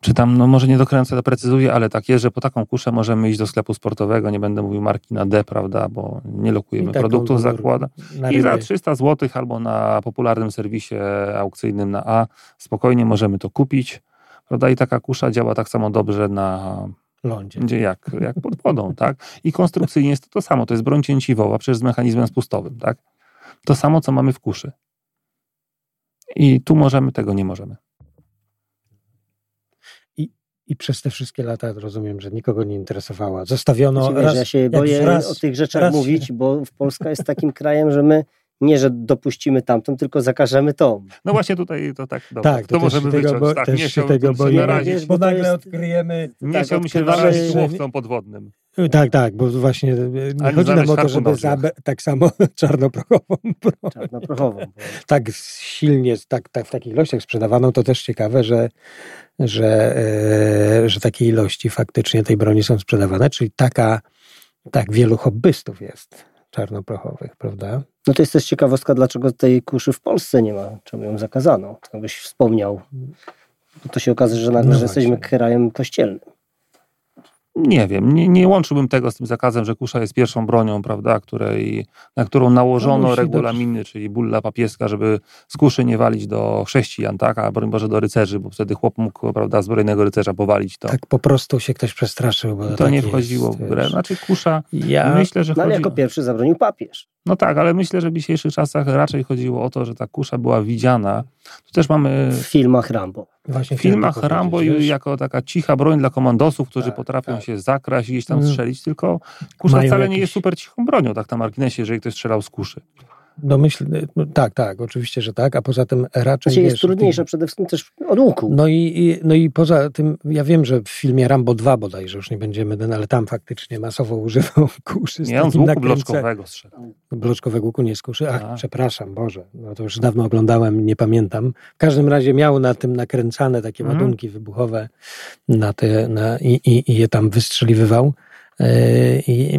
Czy tam, no może nie do końca doprecyzuję, ale tak jest, że po taką kuszę możemy iść do sklepu sportowego, nie będę mówił marki na D, prawda, bo nie lokujemy produktów zakłada. I za ryby. 300 zł albo na popularnym serwisie aukcyjnym na A spokojnie możemy to kupić. Prawda? I taka kusza działa tak samo dobrze na lądzie. gdzie jak, jak pod wodą, tak? I konstrukcyjnie jest to to samo. To jest broń cięciwowa, przecież z mechanizmem spustowym, tak? To samo, co mamy w kuszy. I tu możemy, tego nie możemy. I przez te wszystkie lata rozumiem, że nikogo nie interesowała. Zostawiono Znaczy, wiesz, raz, ja się boję raz- o tych rzeczach mówić, się- bo Polska jest takim krajem, że my nie, że dopuścimy tamtą, tylko zakażemy tą. No właśnie tutaj to tak, dobra, Tak, to, to też możemy się tego wyciąć. bo- tak, też nie się tego się boimy. narazić. Wiesz, Bo nagle jest- odkryjemy. Nie tak, chciałbym się narazić łowcą podwodnym. Tak, tak, bo właśnie e, nie chodzi nam o to, żeby zabe- tak samo czarnoprochową broń Czarnoprochową. Tak silnie, tak, tak w takich ilościach sprzedawaną, to też ciekawe, że, że, e, że takie ilości faktycznie tej broni są sprzedawane, czyli taka, tak wielu hobbystów jest czarnoprochowych, prawda? No to jest też ciekawostka, dlaczego tej kuszy w Polsce nie ma, czemu ją zakazano. To byś wspomniał. Bo to się okazuje, że nagle, No że jesteśmy krajem kościelnym. Nie wiem, nie, nie łączyłbym tego z tym zakazem, że kusza jest pierwszą bronią, prawda, której, na którą nałożono No regulaminy, czyli bulla papieska, żeby z kuszy nie walić do chrześcijan, tak, a broń Boże do rycerzy, bo wtedy chłop mógł, prawda, zbrojnego rycerza powalić, to, Tak po prostu się ktoś przestraszył. Bo to tak nie jest, wchodziło w grę. Znaczy kusza, Ja, myślę, że No ale chodzi... jako pierwszy zabronił papież. No tak, ale myślę, że w dzisiejszych czasach raczej chodziło o to, że ta kusza była widziana. Tu też mamy W filmach Rambo. właśnie w filmach Rambo wiesz. i jako taka cicha broń dla komandosów, którzy Tak, potrafią tak. się zakraść i gdzieś tam Mm. strzelić, tylko kusza Mają wcale nie jakieś- jest super cichą bronią, tak na marginesie, jeżeli ktoś strzelał z kuszy. No myśl, no tak, tak, oczywiście, że tak, a poza tym raczej Znaczy jest wiesz, trudniejsza przede wszystkim też od łuku. No i, i, no i poza tym, ja wiem, że w filmie Rambo 2 bodajże, już nie będziemy, ten, ale tam faktycznie masowo używał kuszy. z Nie, on z łuku nakręce- bloczkowego strzelał. Bloczkowego łuku, nie z kuszy. Ach, A. przepraszam, Boże, no to już dawno oglądałem, nie pamiętam. W każdym razie miał na tym nakręcane takie Mhm. ładunki wybuchowe na te, na, i, i, i je tam wystrzeliwywał. Yy, I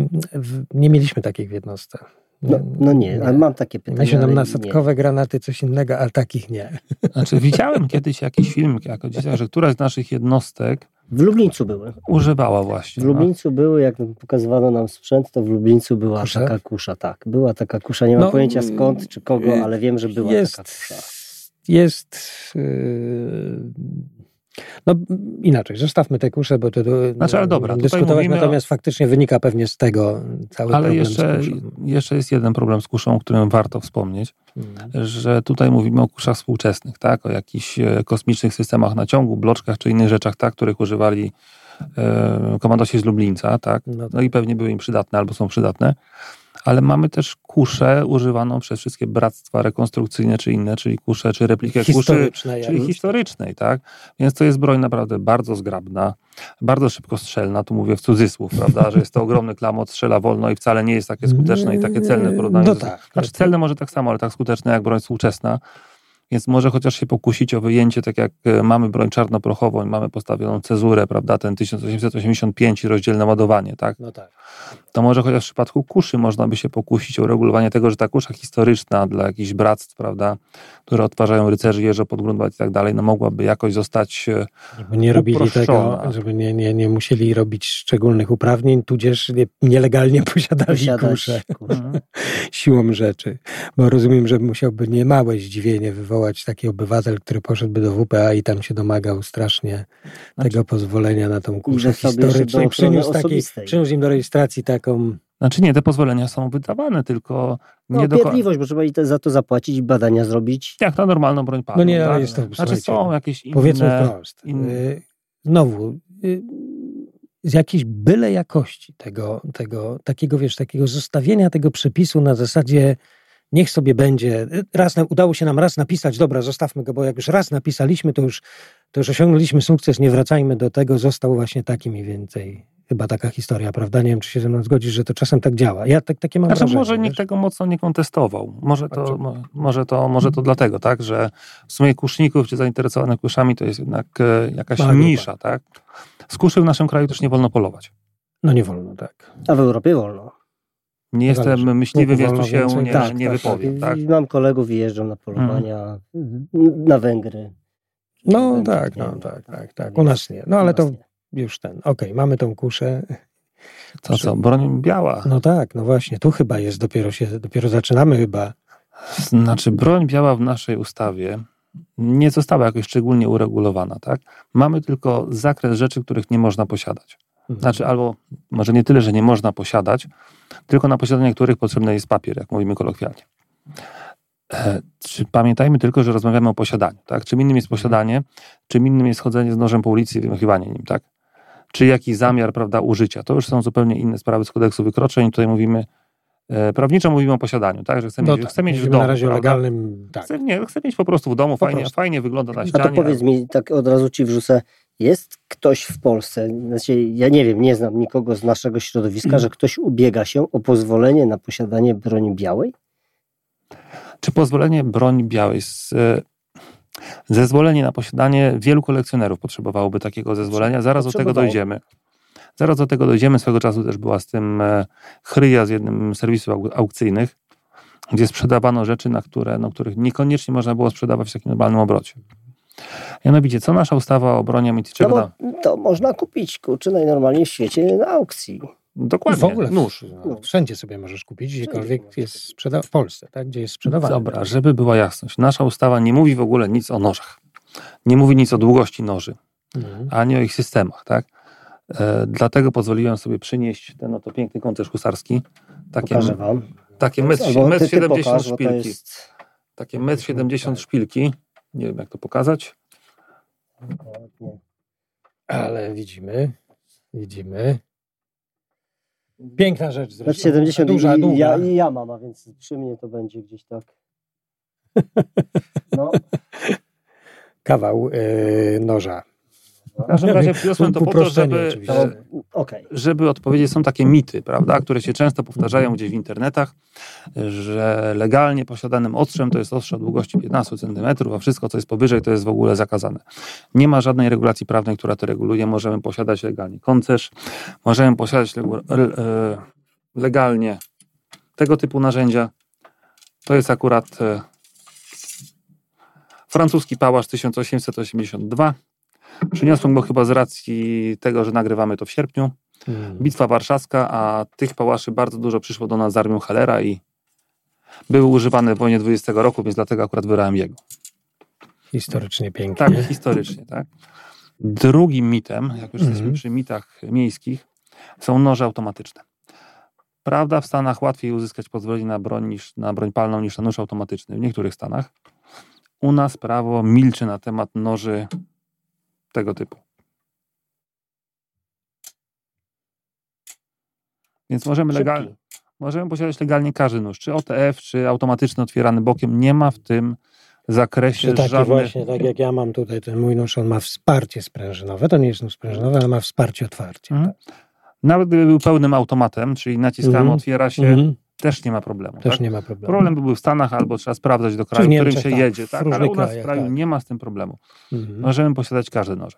nie mieliśmy takich w jednostce. No, no nie, ale mam takie pytanie. Myślę, nam ale na nie. sadkowe granaty coś innego, ale takich nie. Znaczy, widziałem kiedyś jakiś film, jako dzieciak, że któraś z naszych jednostek W Lublińcu były. używała właśnie. W no. Lublińcu były, jak pokazywano nam sprzęt, to w Lublińcu była Kusza? taka kusza, tak. Była taka kusza, nie mam No, pojęcia skąd czy kogo, y, ale wiem, że była jest, taka kusza. Jest. Yy, no inaczej, zostawmy te kusze, bo to to- Znaczy, ale dobra, dyskutować, mówimy o- natomiast faktycznie wynika pewnie z tego cały Ale problem jeszcze, z kuszą. jeszcze jest jeden problem z kuszą, o którym warto wspomnieć, Mhm. że tutaj mówimy o kuszach współczesnych, tak? o jakichś e, kosmicznych systemach naciągu, bloczkach czy innych rzeczach, tak? których używali e, komandosi z Lublińca, tak? No tak. no i pewnie były im przydatne albo są przydatne, ale mamy też kuszę używaną przez wszystkie bractwa rekonstrukcyjne czy inne, czyli kusze, czy replikę kuszy, czyli historycznej, tak? Więc to jest broń naprawdę bardzo zgrabna, bardzo szybko strzelna, tu mówię w cudzysłów, prawda, że jest to ogromny klamot, strzela wolno i wcale nie jest takie skuteczne i takie celne w porównaniu No z... tak. Znaczy celne może tak samo, ale tak skuteczne jak broń współczesna, więc może chociaż się pokusić o wyjęcie, tak jak e, mamy broń czarnoprochową i mamy postawioną cezurę, prawda, ten 1885 i rozdzielne ładowanie, tak? No tak. to może chociaż w przypadku kuszy można by się pokusić o regulowanie tego, że ta kusza historyczna dla jakichś bractw, prawda, które odtwarzają rycerzy, jeżdżą pod grunt i tak dalej, no mogłaby jakoś zostać e, Żeby nie robili tego, żeby nie, nie, nie musieli robić szczególnych uprawnień, tudzież nie, nielegalnie posiadali Posiadać kusze kuszę. siłą rzeczy. Bo rozumiem, że musiałby niemałe zdziwienie wywołać taki obywatel, który poszedłby do WPA i tam się domagał strasznie Znaczy- tego pozwolenia na tą jeszcze historyczną. przyniósł, taki, przyniósł im do rejestracji taką Znaczy nie, te pozwolenia są wydawane, tylko No, nie do końca. bo trzeba i te, za to zapłacić i badania zrobić. Jak na normalną broń palną. No nie, ale tak? jest to, Znaczy są jakieś inne... Powiedzmy wprost. inne- y, Znowu, y, z jakiejś byle jakości tego, tego, takiego, wiesz, takiego zostawienia tego przepisu na zasadzie niech sobie będzie, raz udało się nam raz napisać, dobra, zostawmy go, bo jak już raz napisaliśmy, to już, to już osiągnęliśmy sukces, nie wracajmy do tego, został właśnie taki mniej więcej chyba taka historia, prawda? Nie wiem, czy się ze mną zgodzisz, że to czasem tak działa. Ja tak, takie mam znaczy, wrażenie. Może nikt tego mocno nie kontestował. Może to, może, to, może to dlatego, tak, że w sumie kuszników czy zainteresowanych kuszami to jest jednak e, jakaś Mała nisza, tak? Z kuszy w naszym kraju też nie wolno polować. No nie wolno, tak. A w Europie wolno. Nie jestem myśliwy, więc tu się nie, tak, nie tak, wypowiem. Tak. tak. Mam kolegów i jeżdżą na polowania hmm. na Węgry. No Węgry, tak, no tak, tak, tak. U nas nie. No ale to nie już ten. Okej, okay, mamy tą kuszę. To co, broń biała. No tak, no właśnie, tu chyba jest, dopiero się, dopiero zaczynamy chyba. Znaczy, broń biała w naszej ustawie nie została jakoś szczególnie uregulowana, tak? Mamy tylko zakres rzeczy, których nie można posiadać. Mhm. Znaczy, albo może nie tyle, że nie można posiadać, tylko na posiadanie których potrzebny jest papier, jak mówimy kolokwialnie. E, czy pamiętajmy tylko, że rozmawiamy o posiadaniu, tak? Czym innym jest posiadanie, czym innym jest chodzenie z nożem po ulicy i wymachiwanie nim, tak? czy jakiś zamiar prawda, użycia. To już są zupełnie inne sprawy z kodeksu wykroczeń. Tutaj mówimy, prawniczo mówimy o posiadaniu, tak? Że chcę mieć, no tak, chcę mieć w domu. Na razie prawda? legalnym, tak. Chcę, nie, chcę mieć po prostu w domu, po fajnie, fajnie wygląda na ścianie. A to powiedz mi, tak od razu ci wrzucę, jest ktoś w Polsce, znaczy ja nie wiem, nie znam nikogo z naszego środowiska, hmm. że ktoś ubiega się o pozwolenie na posiadanie broni białej? Czy pozwolenie broni białej? Z, e, Zezwolenie na posiadanie wielu kolekcjonerów potrzebowałoby takiego zezwolenia. Zaraz do tego dojdziemy. Zaraz do tego dojdziemy. Swego czasu też była z tym e, chryja z jednym z serwisów aukcyjnych, gdzie sprzedawano rzeczy, na które, na których niekoniecznie można było sprzedawać w takim normalnym obrocie. Mianowicie, co nasza ustawa o broni amitycznego... No to można kupić, kurczę, najnormalniej w świecie na aukcji. Dokładnie. w ogóle nóż. No, wszędzie sobie możesz kupić, gdziekolwiek jest sprzeda- w Polsce, tak? gdzie jest sprzedawany. Dobra, żeby była jasność. Nasza ustawa nie mówi w ogóle nic o nożach. Nie mówi nic o długości noży, mhm. ani o ich systemach. Tak? E, dlatego pozwoliłem sobie przynieść ten oto piękny koncerz husarski. Takie, Pokażę wam. Takie metr, metr 70 szpilki. Jest... Takie metr 70 szpilki. Nie wiem, jak to pokazać. Ale widzimy, widzimy. Piękna rzecz zresztą. 70 duża, i, Ja, I ja mam, a więc przy mnie to będzie gdzieś tak. No. Kawał yy, noża. W każdym razie wniosłem to po to, żeby, okay. żeby odpowiedzieć, są takie mity, prawda, które się często powtarzają gdzieś w internetach, że legalnie posiadanym ostrzem to jest ostrze o długości 15 cm, a wszystko, co jest powyżej, to jest w ogóle zakazane. Nie ma żadnej regulacji prawnej, która to reguluje. Możemy posiadać legalnie koncerz, możemy posiadać e, legalnie tego typu narzędzia. To jest akurat e, francuski pałasz 1882 Przyniosłem go chyba z racji tego, że nagrywamy to w sierpniu. Hmm. Bitwa warszawska, a tych pałaszy bardzo dużo przyszło do nas z armią Hellera i były używane w wojnie 20 roku, więc dlatego akurat wybrałem jego. Historycznie pięknie. Tak, historycznie, tak. Drugim mitem, jak już jesteśmy hmm. przy mitach miejskich, są noże automatyczne. Prawda, w Stanach łatwiej uzyskać pozwolenie na broń, niż, na broń palną niż na nóż automatyczny. W niektórych Stanach. U nas prawo milczy na temat noży tego typu. Więc możemy legalnie, możemy posiadać legalnie każdy nóż, czy OTF, czy automatyczny otwierany bokiem. Nie ma w tym zakresie taki żadnych... właśnie, tak jak ja mam tutaj ten mój nóż, on ma wsparcie sprężynowe. To nie jest nóż sprężynowy, ale ma wsparcie otwarcia. Mhm. Tak. Nawet gdyby był pełnym automatem, czyli naciskamy, mhm. otwiera się, mhm. Też nie ma problemu. Też tak? nie ma problemu. Problem by był w Stanach, albo trzeba sprawdzać do kraju, w którym się tak, jedzie. Tak? Ale u nas w kraju tak. nie ma z tym problemu. Mhm. Możemy posiadać każde noże.